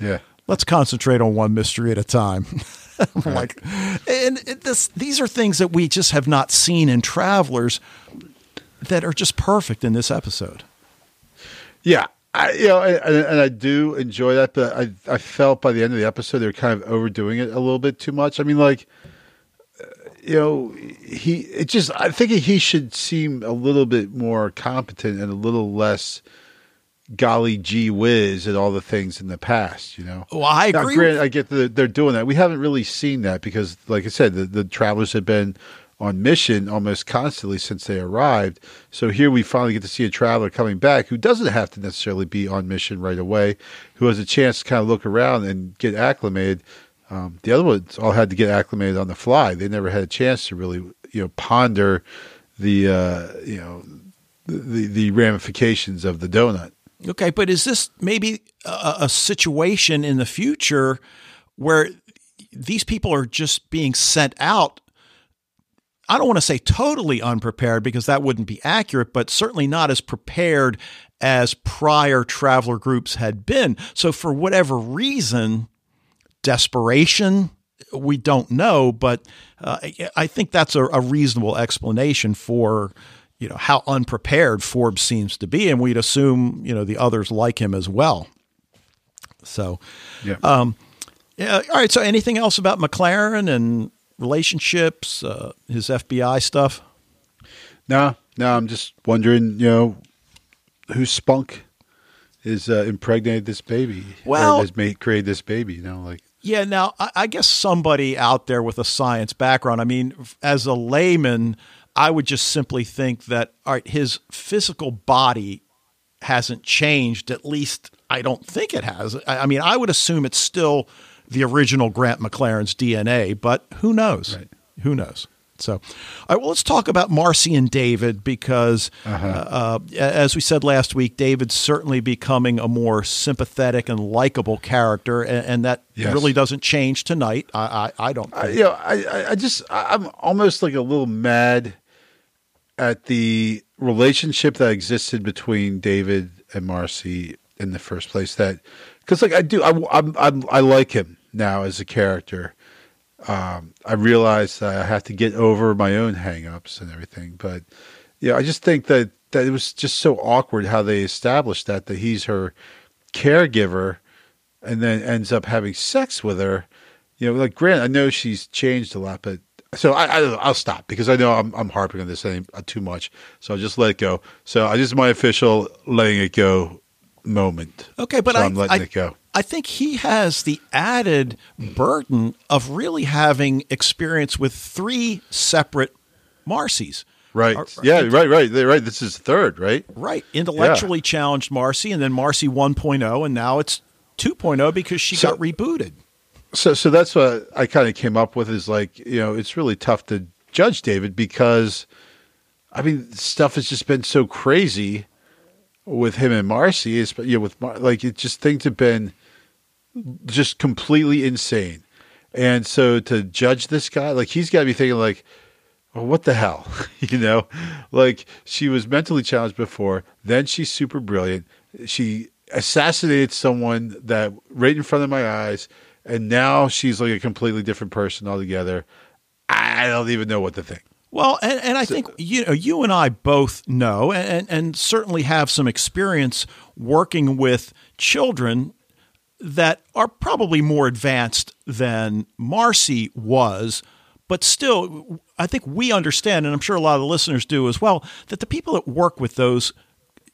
Yeah.
Let's concentrate on one mystery at a time. <laughs> right. like, and this, these are things that we just have not seen in travelers that are just perfect in this episode.
Yeah, I, you know, and, and, I do enjoy that, but I I felt by the end of the episode they're kind of overdoing it a little bit too much. I mean, like, uh, you know, he it just I think he should seem a little bit more competent and a little less golly gee whiz at all the things in the past, you know.
Well, I
Now,
agree.
granted,
with-
I get that they're doing that. We haven't really seen that because, like I said, the, the travelers have been on mission almost constantly since they arrived. So here we finally get to see a traveler coming back who doesn't have to necessarily be on mission right away, who has a chance to kind of look around and get acclimated. Um, the other ones all had to get acclimated on the fly. They never had a chance to really, you know, ponder the, uh, you know, the the ramifications of the donut.
Okay, but is this maybe a, a situation in the future where these people are just being sent out? I don't want to say totally unprepared because that wouldn't be accurate, but certainly not as prepared as prior traveler groups had been. So, for whatever reason, desperation, we don't know, but uh, I think that's a, a reasonable explanation for you know how unprepared Forbes seems to be, and we'd assume you know the others like him as well. So,
Yeah.
um, yeah. All right. So, anything else about MacLaren and relationships, uh, his FBI stuff?
No, no, I'm just wondering, you know, whose spunk is uh, impregnated this baby?
Well-
has made created this baby? You know, like
Yeah. Now, I, I guess somebody out there with a science background. I mean, as a layman, I would just simply think that all right, his physical body hasn't changed. At least I don't think it has. I, I mean, I would assume it's still the original Grant MacLaren's DNA, but who knows?
Right.
Who knows? So, all right, well, let's talk about Marcy and David because,
Uh-huh.
uh, uh, as we said last week, David's certainly becoming a more sympathetic and likable character, and, and that
Yes.
really doesn't change tonight. I, I, I don't
I, you know, I, I- just I'm almost like a little mad at the relationship that existed between David and Marcy in the first place. That because like I do, I, I'm, I'm I like him now as a character. Um, I realize that I have to get over my own hangups and everything, but yeah, I just think that that it was just so awkward how they established that that he's her caregiver, and then ends up having sex with her. You know, like Grant, I know she's changed a lot, but so I, I I'll stop because I know I'm I'm harping on this any, uh, too much. So I'll just let it go. So I just my official letting it go moment.
Okay, but
So
I,
I'm letting
I,
it go.
I think he has the added burden of really having experience with three separate Marcies.
Right.
Or-
yeah. Right. Right. They're right. This is third. Right.
Right. Intellectually challenged Marcy, and then Marcy 1.0, and now it's 2.0 because she
So-
got rebooted.
So so that's what I kind of came up with is like you know it's really tough to judge David because I mean stuff has just been so crazy with him and Marcy. Is you know with Mar- like it just things have been just completely insane, and so to judge this guy like he's got to be thinking like. Well, what the hell? <laughs> you know, like she was mentally challenged before, then she's super brilliant. She assassinated someone that right in front of my eyes, and now she's like a completely different person altogether. I don't even know what to think.
Well, and, and I think you know you and I both know, and, and certainly have some experience working with children that are probably more advanced than Marcy was, but still, I think we understand, and I'm sure a lot of the listeners do as well, that the people that work with those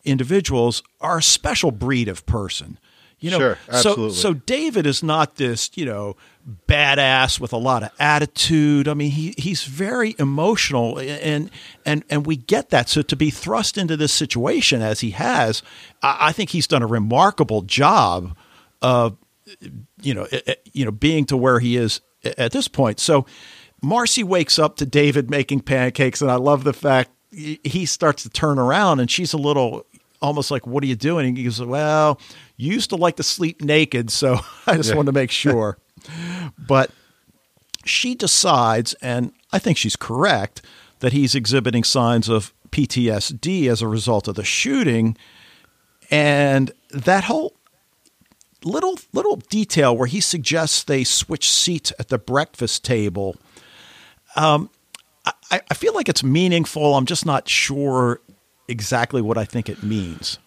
individuals are a special breed of person. You know,
Sure,
so so David is not this, you know, badass with a lot of attitude. I mean, he he's very emotional, and and and we get that. So to be thrust into this situation as he has, I, I think he's done a remarkable job of, you know, eh, eh, you know, being to where he is at this point. So Marcy wakes up to David making pancakes, and I love the fact he starts to turn around, and she's a little almost like, "What are you doing?" And he goes, "Well, you used to like to sleep naked, so <laughs> I just
Yeah.
wanted to make <laughs> sure." but she decides, and I think she's correct, that he's exhibiting signs of PTSD as a result of the shooting, and that whole little little detail where he suggests they switch seats at the breakfast table. Um, I, I feel like it's meaningful. I'm just not sure exactly what I think it means.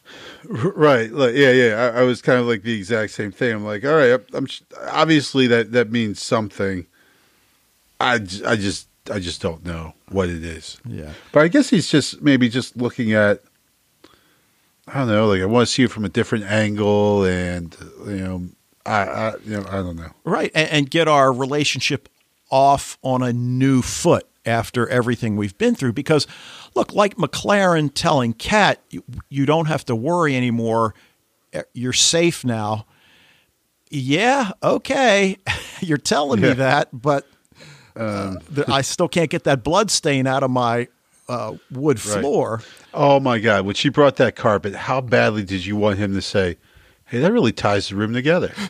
Right. Like, yeah, yeah. I, I was kind of like the exact same thing. I'm like, all right, I'm obviously that that means something. I, I just I just don't know what it is.
Yeah.
But I guess he's just maybe just looking at I don't know, like I want to see it from a different angle, and you know, I, I you know, I don't know.
Right, and, and get our relationship off on a new foot after everything we've been through. Because, look, like MacLaren telling Kat, you, you don't have to worry anymore. You're safe now. Yeah, okay. <laughs> You're telling me that, but uh, the, I still can't get that blood stain out of my uh, wood
Right.
floor.
Oh my god, when she brought that carpet, how badly did you want him to say, "Hey, that really ties the room together"? <laughs>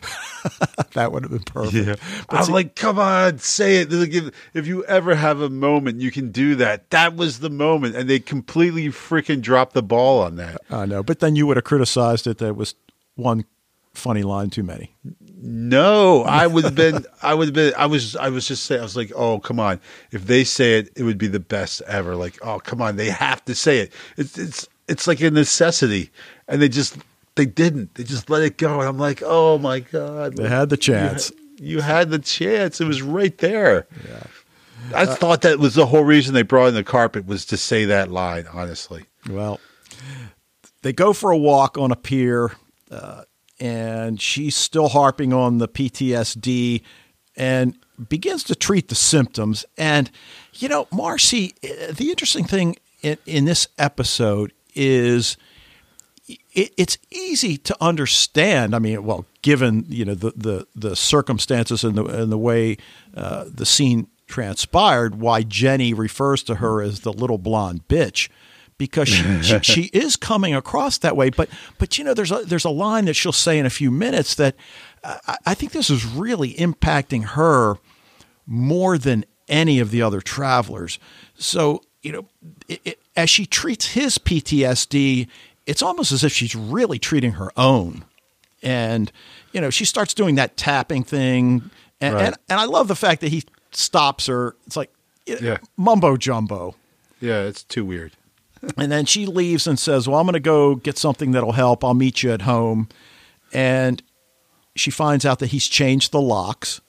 That would have been perfect.
I'm like, come on, say it. If, if you ever have a moment, you can do that. That was the moment, and they completely freaking dropped the ball on that.
I know, but then you would have criticized it that it was one funny line too many.
No, I would have been. I would have been. I was. I was just saying. I was like, oh, come on. If they say it, it would be the best ever. Like, oh, come on. They have to say it. It's it's it's like a necessity, and they just they didn't. They just let it go, and I'm like, oh my god.
They had the chance.
You had the chance. It was right there. Yeah. I thought that was the whole reason they brought in the carpet was to say that line. Honestly.
Well, they go for a walk on a pier, uh, and she's still harping on the PTSD and begins to treat the symptoms. And, you know, Marcy, uh, the interesting thing in, in this episode is it, it's easy to understand. I mean, well, given you know the the, the circumstances and the and the way uh, the scene transpired, why Jenny refers to her as the little blonde bitch. Because she, she, <laughs> she is coming across that way, but but you know there's a there's a line that she'll say in a few minutes that I, I think this is really impacting her more than any of the other travelers. So, you know, it, it, as she treats his PTSD, it's almost as if she's really treating her own. And, you know, she starts doing that tapping thing. And,
Right.
and, and I love the fact that he stops her. It's like
Yeah.
mumbo jumbo.
Yeah, it's too weird.
And then she leaves and says, Well, I'm going to go get something that'll help. I'll meet you at home. And she finds out that he's changed the locks.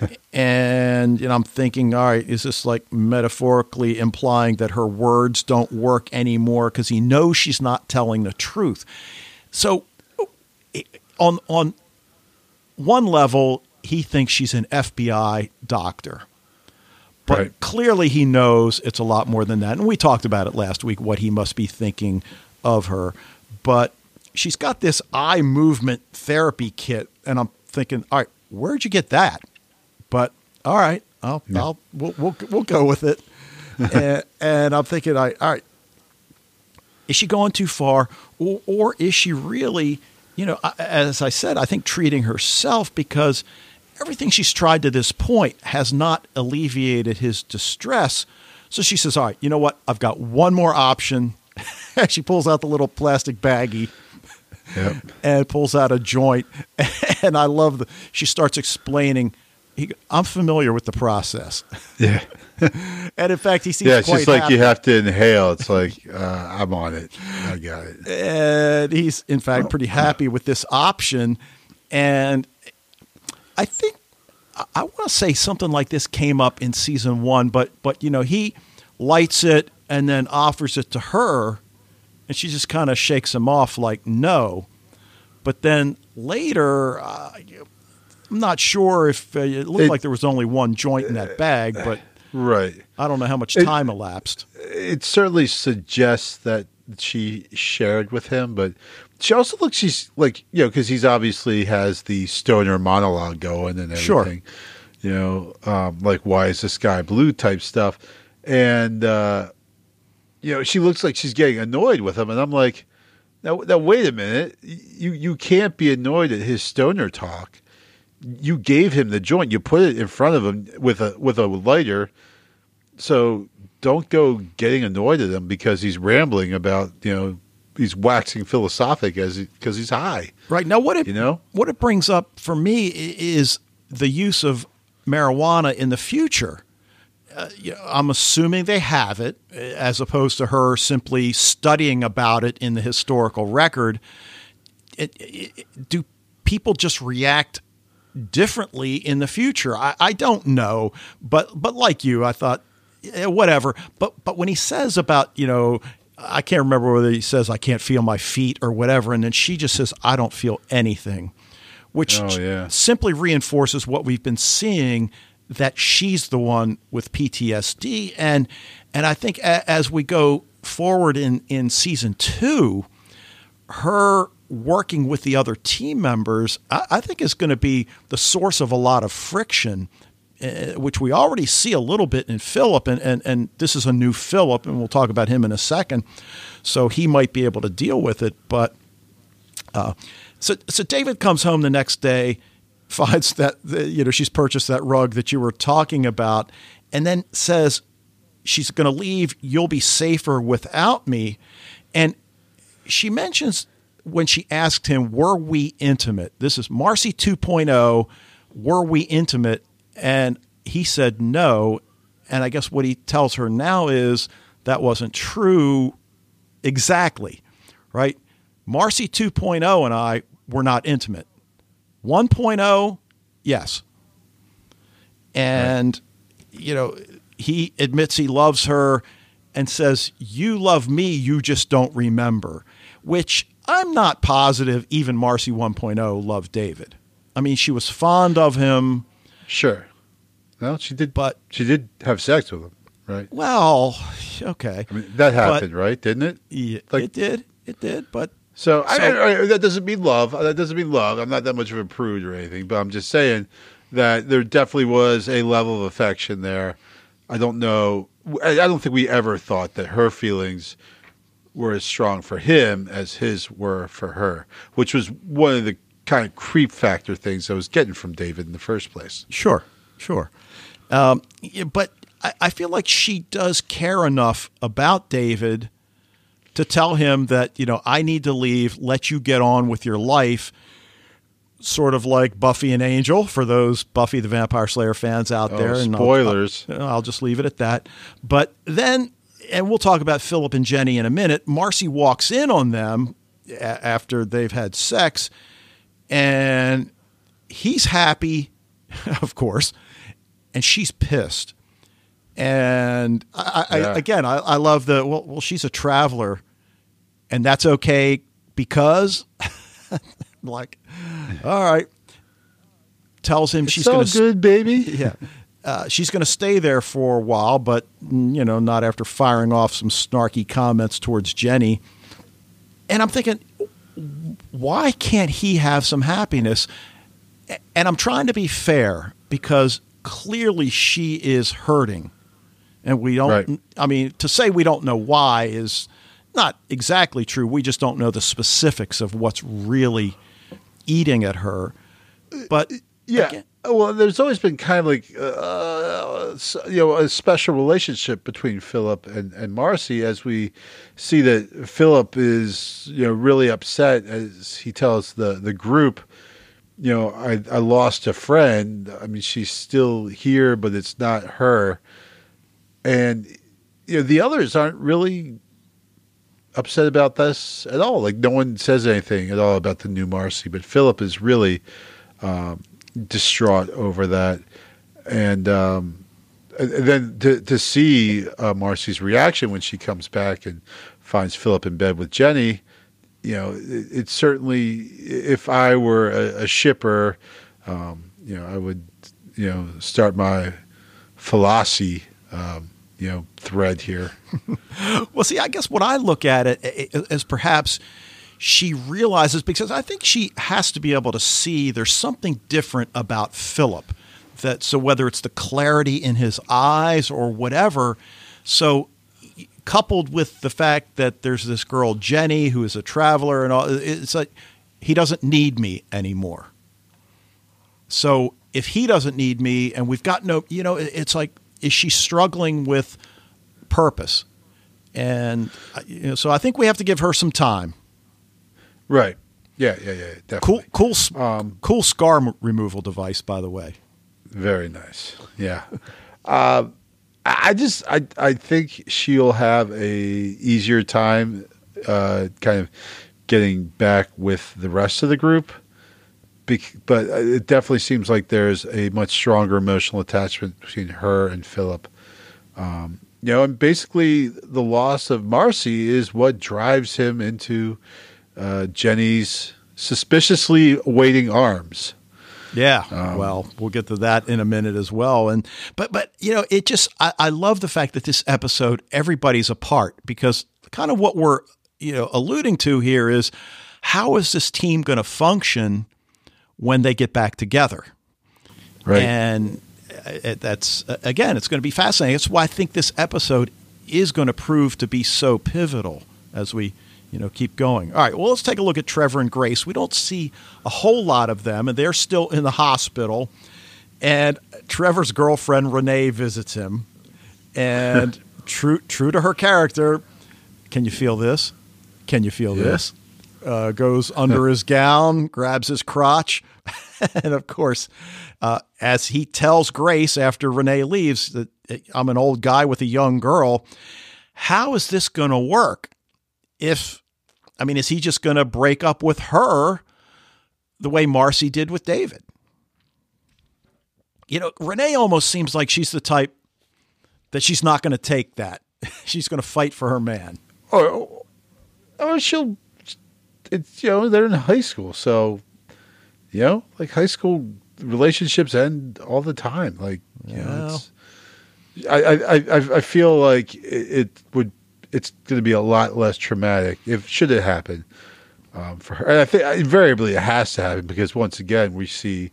<laughs> and you know, I'm thinking, all right, is this like metaphorically implying that her words don't work anymore because he knows she's not telling the truth? So, on on one level, he thinks she's an FBI doctor. But
Right.
clearly he knows it's a lot more than that. And we talked about it last week, what he must be thinking of her. But she's got this eye movement therapy kit. And I'm thinking, all right, where'd you get that? But all right, I'll, I'll we'll, we'll, we'll go with it. <laughs> and, and I'm thinking, all right, all right, is she going too far or, or is she really you know as i said i think treating herself because everything she's tried to this point has not alleviated his distress so she says all right you know what i've got one more option <laughs> she pulls out the little plastic baggie
Yep.
and pulls out a joint <laughs> and i love the she starts explaining he, i'm familiar with the process
Yeah. <laughs>
and in fact he seems
Yeah, it's
quite
just like
happy.
you have to inhale. It's like uh, I'm on it. I got it.
and he's in fact pretty happy with this option and i think i, want to say something like this came up in season one but but you know he lights it and then offers it to her and she just kind of shakes him off like no but then later uh, i'm not sure if uh, it looked
It-
like there was only one joint in that bag but
Right.
i don't know how much
It-
time elapsed
It certainly suggests that she shared with him, but she also looks she's like you know because he's obviously has the stoner monologue going and everything Sure. You know, um, like why is the sky blue type stuff, and uh, you know she looks like she's getting annoyed with him, and I'm like, now, now wait a minute, you you can't be annoyed at his stoner talk. You gave him the joint. You put it in front of him with a with a lighter. So don't go getting annoyed at him because he's rambling about you know he's waxing philosophic as because he's high.
Right now, what it
You know?
what it brings up for me is the use of marijuana in the future. Uh, I'm assuming they have it, uh, as opposed to her simply studying about it in the historical record. It, it, do people just react differently in the future? I, I don't know, but but like you, I thought whatever. But but when he says about you know I can't remember whether he says I can't feel my feet or whatever, and then she just says I don't feel anything, which
Oh, yeah.
simply reinforces what we've been seeing that she's the one with PTSD, and and I think a, as we go forward in in season two, her working with the other team members, I, I think is going to be the source of a lot of friction, uh, which we already see a little bit in Philip, and, and and this is a new Philip, and we'll talk about him in a second. So he might be able to deal with it, but uh, so so David comes home the next day, <laughs> finds that you know she's purchased that rug that you were talking about, and then says she's going to leave. You'll be safer without me, and she mentions when she asked him, "Were we intimate?" This is Marcy 2.0. Were we intimate? And he said no. And I guess what he tells her now is that wasn't true exactly, right? Marcy 2.0 and I were not intimate. 1.0, yes. And, you know, he admits he loves her and says, You love me, you just don't remember, which I'm not positive even Marcy 1.0 loved David. I mean, she was fond of him,
Sure. Well, she did,
but,
she did have sex with him, right?
well, okay.
I mean, that happened, right? Didn't it?
Yeah,
Like-
it did. It did. But
So, I,
So-
I- I- that doesn't mean love. Uh, that doesn't mean love. I'm not that much of a prude or anything, but I'm just saying that there definitely was a level of affection there. I don't know. I don't think we ever thought that her feelings were as strong for him as his were for her, which was one of the kind of creep factor things I was getting from David in the first place.
Sure, sure. Um, yeah, but I, I feel like she does care enough about David to tell him that, you know, I need to leave, let you get on with your life. Sort of like Buffy and Angel for those Buffy the Vampire Slayer fans out
Oh,
there. And I'll-
spoilers.
I'll, I'll just leave it at that. But then, and we'll talk about Philip and Jenny in a minute. Marcy walks in on them after they've had sex, and he's happy, <laughs> of course, and she's pissed. And I, I,
Yeah.
again, I, I love the well, well. She's a traveler, and that's okay because, <laughs> like, all right. Tells him
It's
she's
so
to
good, baby. <laughs>
yeah. Uh, she's going to stay there for a while, but you know, not after firing off some snarky comments towards Jenny. And I'm thinking, why can't he have some happiness? And I'm trying to be fair because clearly she is hurting, and we don't.
Right.
I mean, to say we don't know why is not exactly true. We just don't know the specifics of what's really eating at her. But
Yeah.
again-
Well, there's always been kind of like uh, you know a special relationship between Philip and, and Marcy, as we see that Philip is you know really upset as he tells the the group, you know, I I lost a friend. I mean, she's still here, but it's not her, and you know the others aren't really upset about this at all. Like no one says anything at all about the new Marcy, but Philip is really um, distraught over that, and, um, and then to to see uh, Marcy's reaction when she comes back and finds Philip in bed with Jenny, you know, it, it's certainly if I were a, a shipper, um, you know, I would you know start my philosophy. Um, you know, thread here. <laughs>
Well, see, I guess what I look at it is perhaps she realizes because I think she has to be able to see there's something different about Philip. That so whether it's the clarity in his eyes or whatever, so coupled with the fact that there's this girl Jenny who is a traveler and all, it's like he doesn't need me anymore. So if he doesn't need me and we've got no, you know, it's like is she struggling with purpose? And you know, so I think we have to give her some time.
Right. Yeah. Yeah. Yeah. Definitely.
Cool, cool,
Um,
cool scar m- removal device, by the way.
Very nice. Yeah. <laughs> Uh, I just I I think she'll have a easier time, uh, kind of getting back with the rest of the group. Bec- but it definitely seems like there's a much stronger emotional attachment between her and Philip. Um, You know, and basically the loss of Marcy is what drives him into uh, Jenny's suspiciously waiting arms.
Yeah. Um, well, we'll get to that in a minute as well. And but but you know, it just I, I love the fact that this episode everybody's apart because kind of what we're you know alluding to here is how is this team going to function when they get back together?
Right.
And uh, that's again, it's going to be fascinating. That's why I think this episode is going to prove to be so pivotal as we you know, keep going. All right, well, let's take a look at Trevor and Grace. We don't see a whole lot of them, and they're still in the hospital. And Trevor's girlfriend Renee visits him, and <laughs> true true to her character, can you feel this? Can you feel yeah. this? Uh, goes under <laughs> his gown, grabs his crotch, <laughs> and of course, uh, as he tells Grace after Renee leaves that I'm an old guy with a young girl, how is this going to work if I mean, is he just going to break up with her the way Marcy did with David? You know, Renee almost seems like she's the type that she's not going to take that. <laughs> she's going to fight for her man.
Or, or she'll, it's, you know, they're in high school. So, you know, like high school relationships end all the time. Like, you yeah. know, I, I, I, I feel like it, it would it's going to be a lot less traumatic if should it happen um, for her. And I think invariably it has to happen because once again we see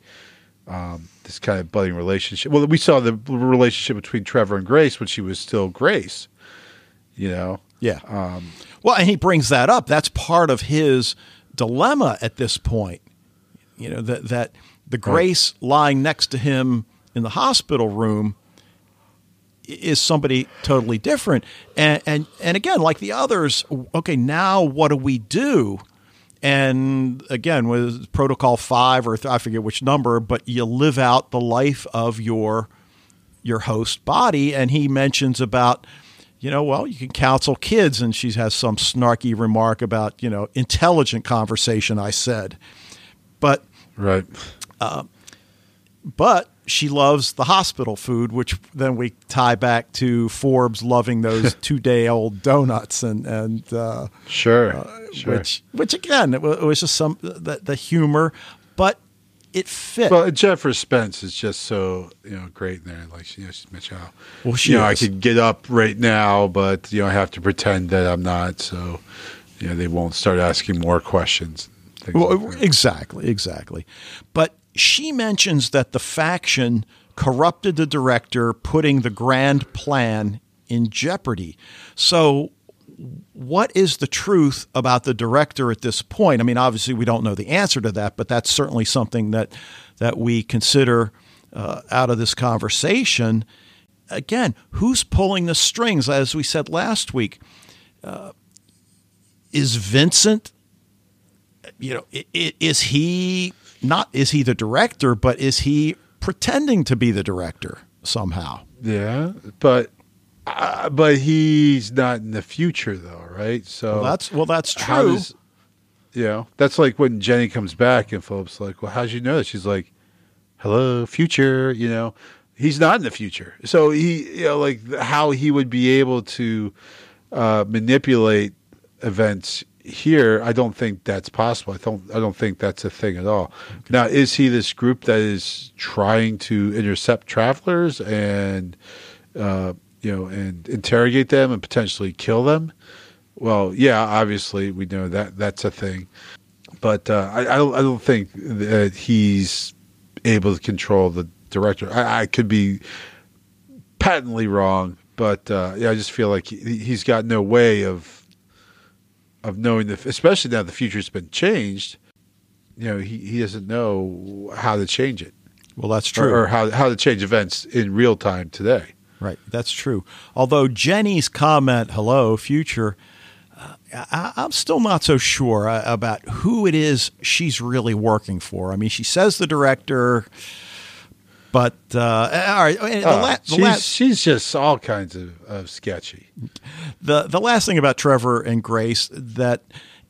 um, this kind of budding relationship. Well, we saw the relationship between Trevor and Grace when she was still Grace. You know.
Yeah. Um, well, and he brings that up. That's part of his dilemma at this point. You know that that the Grace right. lying next to him in the hospital room is somebody totally different. And, and and again, like the others, okay, now what do we do? And again, with protocol five or th- I forget which number, but you live out the life of your your host body. And he mentions about, you know, well, you can counsel kids, and she has some snarky remark about, you know, intelligent conversation. I said, but
right,
uh, but she loves the hospital food, which then we tie back to Forbes loving those <laughs> two day old donuts and and uh,
sure, uh, sure,
which which again it was just some the, the humor, but it fit.
Well, Jennifer Spence is just so you know great in there. Like you know, she's Michelle.
Well, she
you know. I could get up right now, but you know, I have to pretend that I'm not. So you know, they won't start asking more questions.
Well, like exactly, exactly. But she mentions that the faction corrupted the director, putting the grand plan in jeopardy. So, what is the truth about the director at this point? I mean, obviously, we don't know the answer to that, but that's certainly something that that we consider uh, out of this conversation. Again, who's pulling the strings? As we said last week, uh, is Vincent? You know, is he not is he the director, but is he pretending to be the director somehow?
Yeah, but uh, but he's not in the future though, right? So
well, that's well, that's true. Does,
you know, that's like when Jenny comes back and Philip's like, "Well, how'd you know that?" She's like, "Hello, future." You know, he's not in the future, so he, you know, like how he would be able to uh, manipulate events here, I don't think that's possible. I don't. I don't think that's a thing at all. Okay. Now, is he this group that is trying to intercept travelers and, uh, you know, and interrogate them and potentially kill them? Well, yeah, obviously we know that that's a thing, but uh, I, I don't. Think that he's able to control the director. I, I could be patently wrong, but uh, yeah, I just feel like he, he's got no way of of knowing the, especially now the future's been changed. You know, he, he doesn't know how to change it.
Well, that's true.
Or, or how how to change events in real time today.
Right, that's true. Although Jenny's comment, "Hello, future," uh, I, am still not so sure uh, about who it is she's really working for. I mean, she says the director. But uh, all right, the
uh, la- she's, la- she's just all kinds of, of, sketchy.
The the last thing about Trevor and Grace that,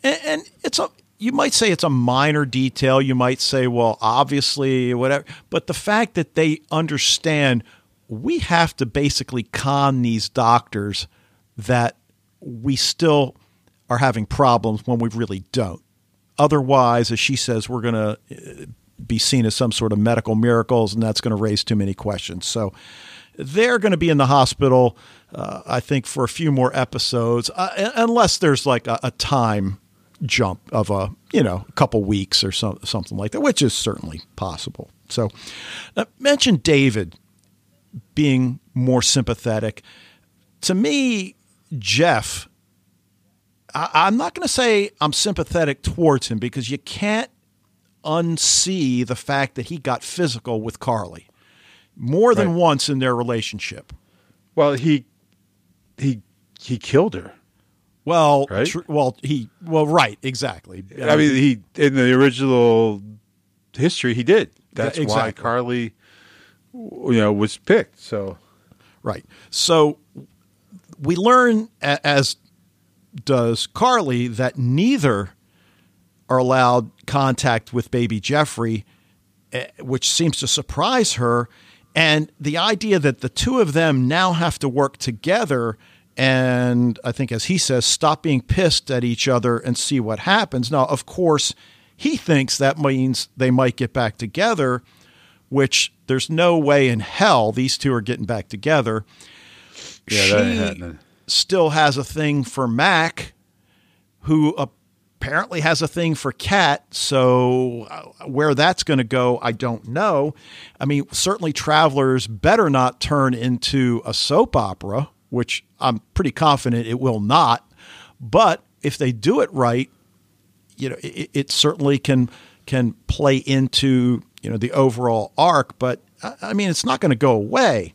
and, and, it's a you might say it's a minor detail. You might say, well, obviously, whatever. But the fact that they understand we have to basically con these doctors that we still are having problems when we really don't. Otherwise, as she says, we're going to uh, be seen as some sort of medical miracles, and that's going to raise too many questions. So they're going to be in the hospital, uh, I think, for a few more episodes, uh, unless there's like a, a, time jump of a you know a couple weeks or so, something like that, which is certainly possible. So, uh, mention David being more sympathetic. To me, Jeff, I, I'm not going to say I'm sympathetic towards him because you can't unsee the fact that he got physical with Carly more than right. once in their relationship.
Well, he he he killed her.
Well, right? Tr- well, he well, right, exactly.
I mean, he in the original history he did. That's exactly. why Carly, you know, was picked. So,
right. So we learn, as does Carly, that neither are allowed contact with baby Jeffrey, eh, which seems to surprise her. And the idea that the two of them now have to work together and I think, as he says, stop being pissed at each other and see what happens. Now, of course, he thinks that means they might get back together, which there's no way in hell these two are getting back together. Yeah, she that ain't happening. still has a thing for Mac, who apparently has a thing for Kat. So uh, where that's going to go, I don't know. I mean, certainly Travelers better not turn into a soap opera, which I'm pretty confident it will not. But if they do it right, you know, it, it certainly can can play into you know the overall arc. But I mean, it's not going to go away.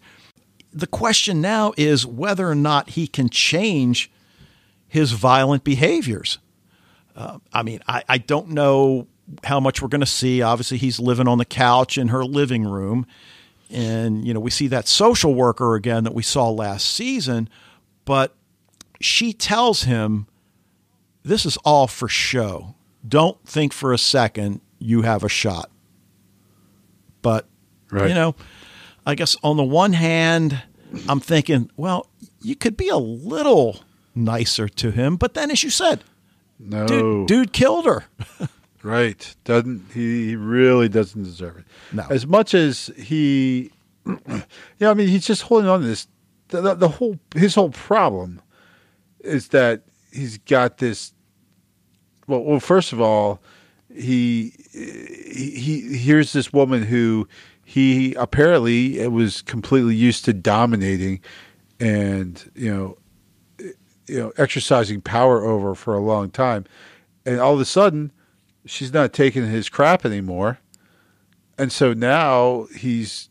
The question now is whether or not he can change his violent behaviors. Uh, I mean, I, I don't know how much we're going to see. Obviously, he's living on the couch in her living room. And, you know, we see that social worker again that we saw last season, but she tells him, This is all for show. Don't think for a second you have a shot. But, right. you know, I guess on the one hand, I'm thinking, well, you could be a little nicer to him. But then, as you said,
no.
Dude, dude killed her. <laughs>
right. Doesn't he really doesn't deserve it.
No.
As much as he <clears throat> yeah, I mean he's just holding on to this the, the, the whole his whole problem is that he's got this well well first of all he he, he here's this woman who he apparently was completely used to dominating and you know you know exercising power over for a long time, and all of a sudden she's not taking his crap anymore, and so now he's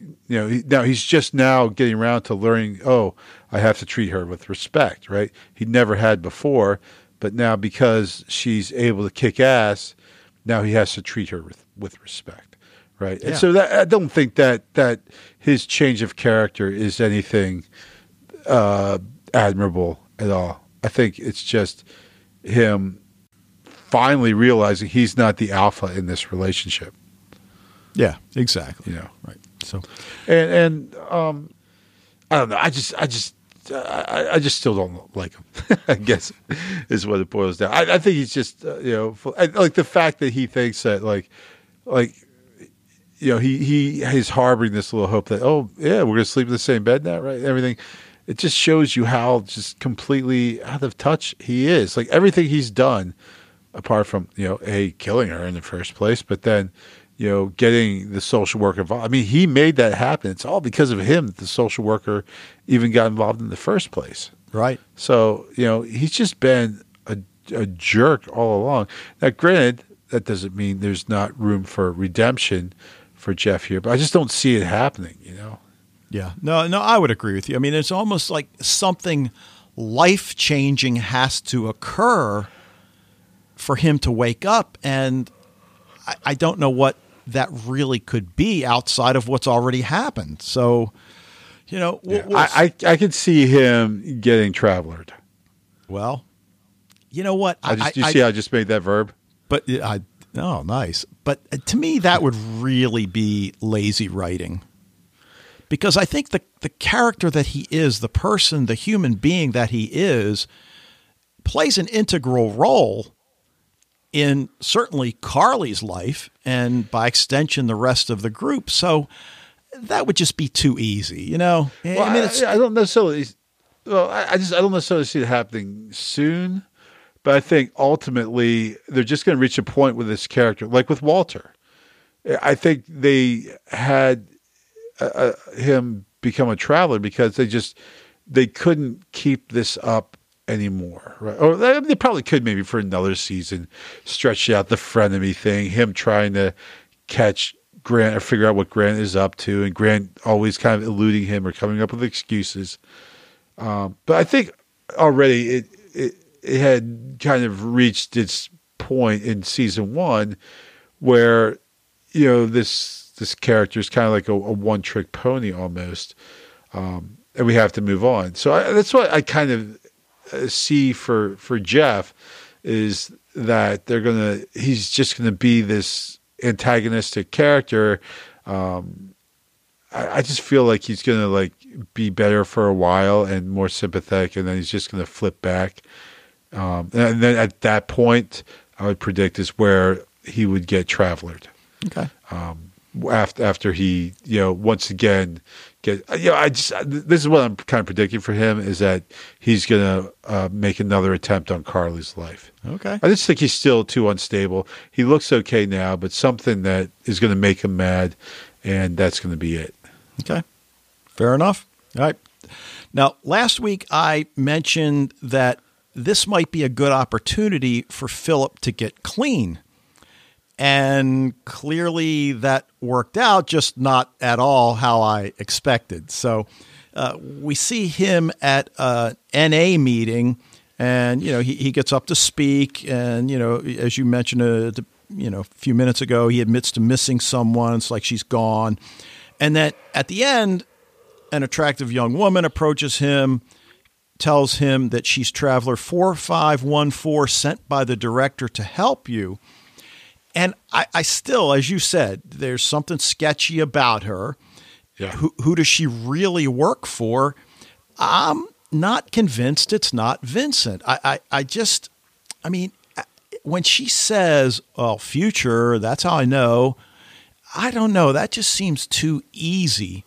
you know he, now he's just now getting around to learning. Oh, I have to treat her with respect, right? He never had before, but now because she's able to kick ass, now he has to treat her with with respect right? Yeah. And so that, I don't think that that his change of character is anything uh, admirable at all. I think it's just him finally realizing he's not the alpha in this relationship.
Yeah, exactly.
You know,
right. So,
and and um, I don't know. I just I just I, I just still don't like him. <laughs> I guess is what it boils down. I, I think he's just uh, you know like the fact that he thinks that like like you know he he is harboring this little hope that oh yeah we're gonna sleep in the same bed now right everything it just shows you how just completely out of touch he is. Like everything he's done, apart from you know a killing her in the first place, but then you know getting the social worker involved. I mean, he made that happen. It's all because of him that the social worker even got involved in the first place.
Right.
So you know he's just been a, a jerk all along. Now, granted, that doesn't mean there's not room for redemption for Jeff here, but I just don't see it happening. You know.
Yeah. No, no, I would agree with you. I mean, it's almost like something life changing has to occur for him to wake up. And I, I, don't know what that really could be outside of what's already happened. So, you know,
we'll, yeah, we'll, I, I, I could see him getting traveled.
Well, you know what?
I just, you see, I just made that verb.
But I, oh, nice. But uh, to me, that would really be lazy writing because I think the the character that he is, the person, the human being that he is, plays an integral role in certainly Carly's life and by extension the rest of the group. So that would just be too easy, you know.
Well, I mean, I, I, don't necessarily. Well, I, I just I don't necessarily see it happening soon, but I think ultimately they're just going to reach a point with this character, like with Walter. I think they had uh, uh, him become a traveler because they just they couldn't keep this up anymore, right? Or they probably could maybe for another season, stretch out the frenemy thing, him trying to catch Grant or figure out what Grant is up to, and Grant always kind of eluding him or coming up with excuses. Um, but I think already it, it it had kind of reached its point in season one where you know this this character is kind of like a, a one trick pony almost, um, and we have to move on. So I, that's what I kind of uh, see for for Jeff is that they're gonna he's just gonna be this antagonistic character. Um, I, I just feel like he's gonna like be better for a while and more sympathetic, and then he's just gonna flip back. Um, and then at that point, I would predict is where he would get travelered.
Okay.
Um, after after he you know once again get you know I just this is what I'm kind of predicting for him is that he's gonna uh, make another attempt on Carly's life.
Okay,
I just think he's still too unstable. He looks okay now, but something that is going to make him mad, and that's going to be it.
Okay, fair enough. All right. Now, last week I mentioned that this might be a good opportunity for Philip to get clean and clearly that worked out, just not at all how I expected. So uh, we see him at a NA meeting, and you know he, he gets up to speak, and you know as you mentioned a uh, you know a few minutes ago, he admits to missing someone. It's like she's gone, and then at the end, an attractive young woman approaches him. Tells him that she's Traveler 4514 sent by the director to help you and I, I still, as you said, there's something sketchy about her.
Yeah.
Who, who does she really work for? I'm not convinced it's not Vincent. I, I, I just, I mean, when she says, "Oh, future," that's how I know. I don't know. That just seems too easy.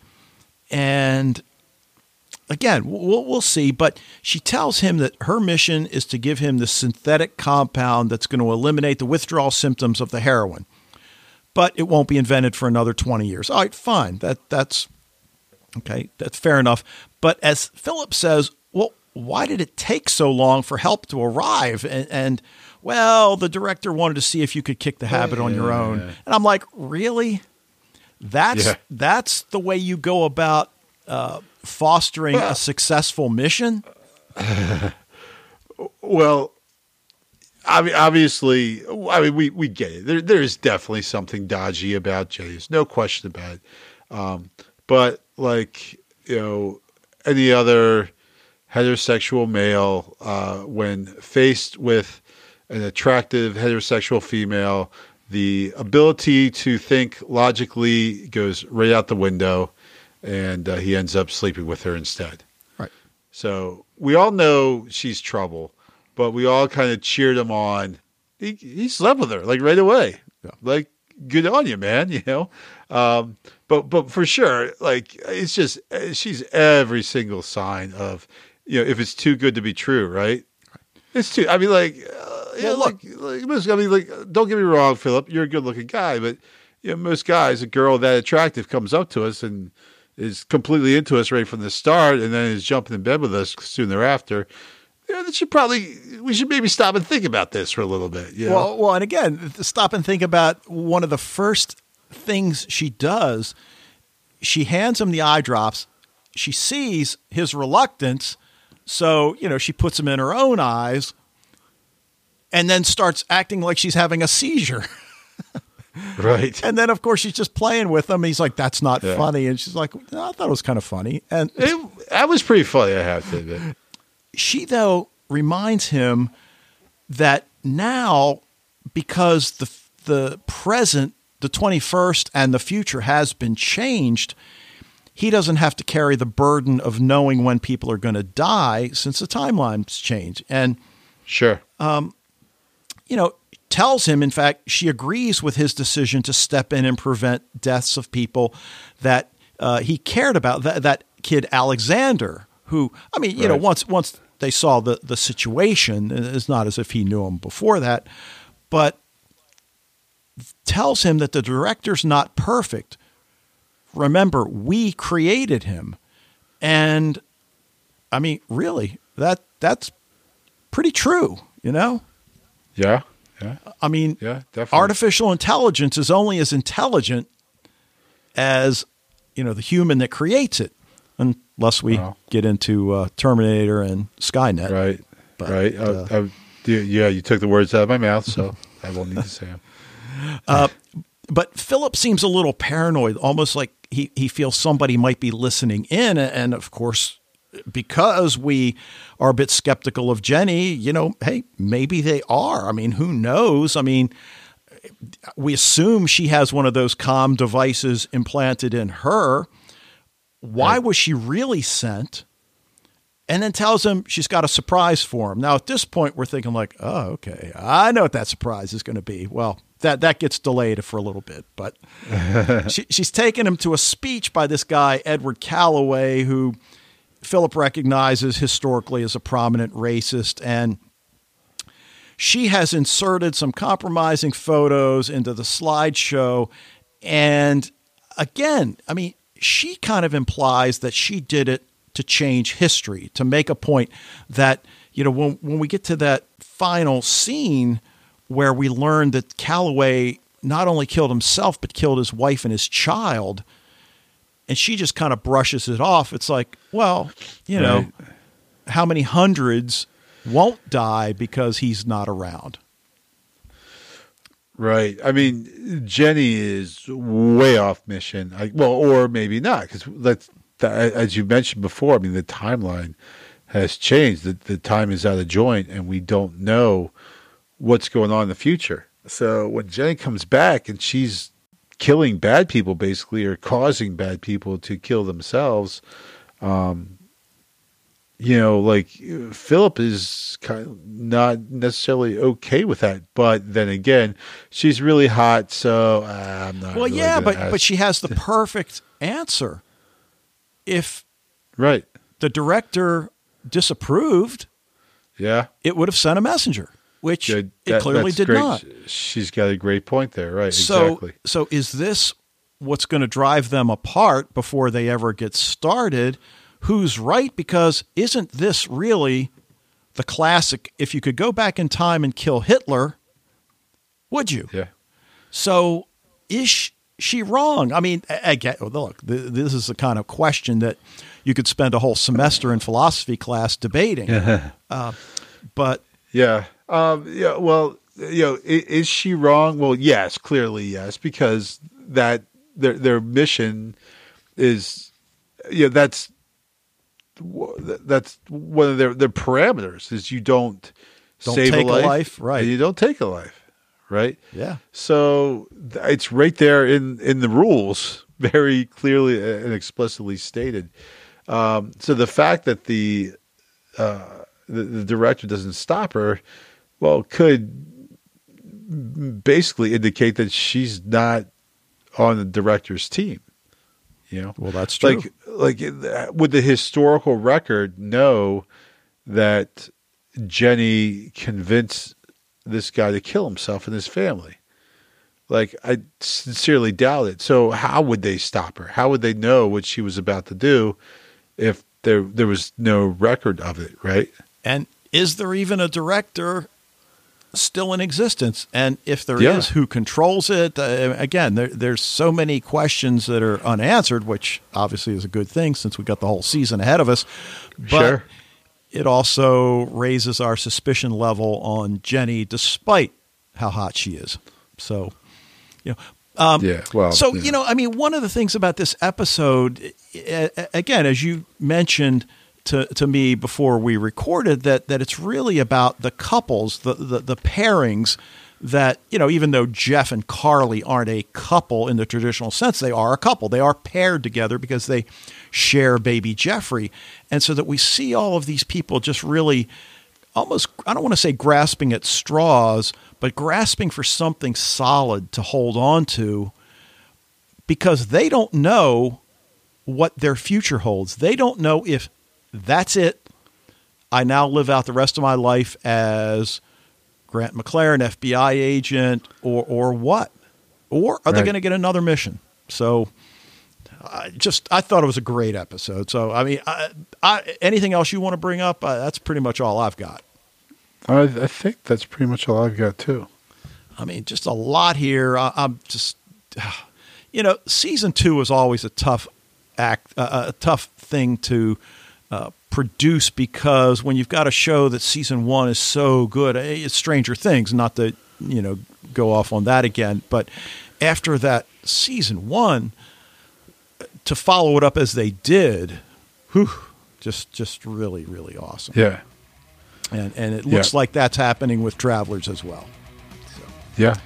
And again, we'll, we'll see. But she tells him that her mission is to give him the synthetic compound that's going to eliminate the withdrawal symptoms of the heroin. But it won't be invented for another 20 years. All right, fine. That that's okay. That's fair enough. But as Philip says, well, why did it take so long for help to arrive? And, and well, the director wanted to see if you could kick the habit on your own. And I'm like, really? That's yeah. that's the way you go about uh, fostering well, a successful mission? <laughs>
well, I mean, obviously, I mean, we, we get it. There, there is definitely something dodgy about Jay. There's no question about it. Um, but like, you know, any other heterosexual male, uh, when faced with an attractive heterosexual female, the ability to think logically goes right out the window and uh, he ends up sleeping with her instead.
Right.
So we all know she's trouble, but we all kind of cheered him on. He he slept with her like right away. Yeah. Like good on you, man. <laughs> You know. Um, but but for sure, like it's just she's every single sign of you know if it's too good to be true, right? It's too. I mean, like, uh, yeah, look, like, like, I mean, like, don't get me wrong, Philip. You're a good-looking guy, but you know, most guys, a girl that attractive comes up to us and is completely into us right from the start and then is jumping in bed with us soon thereafter, you know, that should probably we should maybe stop and think about this for a little bit. You know?
Well, well, and again, stop and think about one of the first things she does. She hands him the eye drops. She sees his reluctance, so you know she puts them in her own eyes, and then starts acting like she's having a seizure. <laughs> <laughs>
Right.
And then, of course, she's just playing with him. He's like, that's not yeah. funny. And she's like, no, I thought it was kind of funny. And
it, that was pretty funny, I have to admit.
She, though, reminds him that now, because the, the present, the 21st, and the future has been changed, he doesn't have to carry the burden of knowing when people are going to die since the timelines change. And
Sure.
um, you know, tells him, in fact, she agrees with his decision to step in and prevent deaths of people that uh, he cared about. That, that kid Alexander, who, I mean, you know, once once they saw the the situation, it's not as if he knew him before that, but tells him that the director's not perfect. Remember, we created him, and I mean, really, that that's pretty true, you know.
yeah. Yeah.
I mean,
Yeah, definitely.
artificial intelligence is only as intelligent as you know the human that creates it, unless we
Wow.
get into uh, Terminator and Skynet.
Right.
But,
right.
uh,
Uh, uh, yeah, you took the words out of my mouth, so <laughs> I won't need to say them. <laughs>
But Philip seems a little paranoid, almost like he, he feels somebody might be listening in. And of course, because we are a bit skeptical of Jenny, you know, hey, maybe they are. I mean, who knows? I mean, we assume she has one of those comm devices implanted in her. Why
Right.
was she really sent? And then tells him she's got a surprise for him. Now, at this point, we're thinking like, oh, okay, I know what that surprise is going to be. Well, that that gets delayed for a little bit, but <laughs> she, she's taken him to a speech by this guy Edward Calloway, who Philip recognizes historically as a prominent racist, and she has inserted some compromising photos into the slideshow. And again, I mean, she kind of implies that she did it to change history, to make a point that, you know, when, when we get to that final scene where we learn that Calloway not only killed himself, but killed his wife and his child, and she just kind of brushes it off. It's like, well, you know,
Right.
how many hundreds won't die because he's not around?
Right. I mean, Jenny is way off mission. I, well, or maybe not, because that's as you mentioned before. I mean, the timeline has changed. The, the time is out of joint, and we don't know what's going on in the future. So when Jenny comes back and she's killing bad people, basically, or causing bad people to kill themselves, um, you know, like Philip is kind of not necessarily okay with that. But then again, she's really hot, so uh, I'm not.
Well,
really
yeah, but
ask.
but she has the <laughs> perfect answer. If
right,
the director disapproved,
yeah,
it would have sent a messenger, which
Good.
it
That-
clearly did
great.
not.
She's got a great point there. Right,
So,
exactly.
so is this what's going to drive them apart before they ever get started? Who's right? Because isn't this really the classic? If you could go back in time and kill Hitler, would you?
Yeah,
So is sh- she wrong? I mean, again, look, this is the kind of question that you could spend a whole semester in philosophy class debating. <laughs> uh, but
yeah, um, yeah. Well, you know, is, is she wrong? Well, yes, clearly yes, because that their their mission is, you know, that's that's one of their their parameters is you don't,
Don't
save
take a
a life,
life, right.
You don't take a life, right?
yeah,
So it's right there in in the rules, <laughs> very clearly and explicitly stated. Um, so the fact that the, uh, the the director doesn't stop her, well, could basically indicate that she's not on the director's team. You know,
well, that's true.
like like would the historical record know that Jenny convinced this guy to kill himself and his family? Like I sincerely doubt it. So how would they stop her? How would they know what she was about to do if there there was no record of it, right?
And is there even a director still in existence? And if there is,
Yeah.
who controls it? Uh, again, there, there's so many questions that are unanswered, which obviously is a good thing since we've got the whole season ahead of us. But
Sure.
it also raises our suspicion level on Jenny, despite how hot she is. So, you know. Um,
Yeah, well,
so
yeah.
you know, I mean, one of the things about this episode, again, as you mentioned to to me before we recorded, that that it's really about the couples, the the, the pairings that, you know, even though Jeff and Carly aren't a couple in the traditional sense, they are a couple. They are paired together because they share baby Jeffrey. And so that we see all of these people just really almost, I don't want to say grasping at straws, but grasping for something solid to hold on to because they don't know what their future holds. They don't know if that's it. I now live out the rest of my life as Grant MacLaren, FBI agent, or or what? Or are right. they going to get another mission? So, I just I thought it was a great episode. So, I mean, I, I, anything else you want to bring up? Uh, that's pretty much all I've got.
I, I, think that's pretty much all I've got too.
I mean, just a lot here. I, am just, <sighs> you know, season two is always a tough act, uh, a tough thing to uh, produce because when you've got a show that season one is so good, eh, it's Stranger Things. Not to you know go off on that again, but after that season one, to follow it up as they did, whew, just just really really awesome.
Yeah,
and and it looks yeah. like that's happening with Travelers as well.
So. Yeah.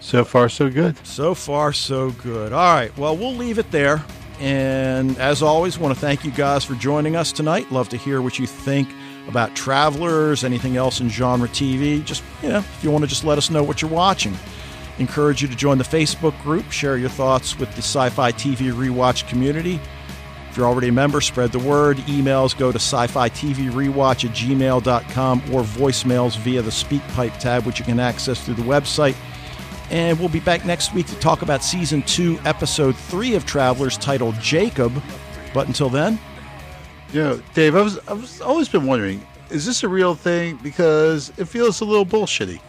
So far, so good.
So far, so good. All right. Well, we'll leave it there. And as always, want to thank you guys for joining us tonight. Love to hear what you think about Travelers, anything else in genre TV. Just, you know, if you want to just let us know what you're watching. Encourage you to join the Facebook group, share your thoughts with the Sci Fi TV Rewatch community. If you're already a member, spread the word. Emails go to sci fi TV rewatch at gmail.com or voicemails via the SpeakPipe tab, which you can access through the website. And we'll be back next week to talk about season two, episode three of Travelers titled Jacob. But until then.
You know, Dave, I was, I was always been wondering is this a real thing? Because it feels a little bullshitty.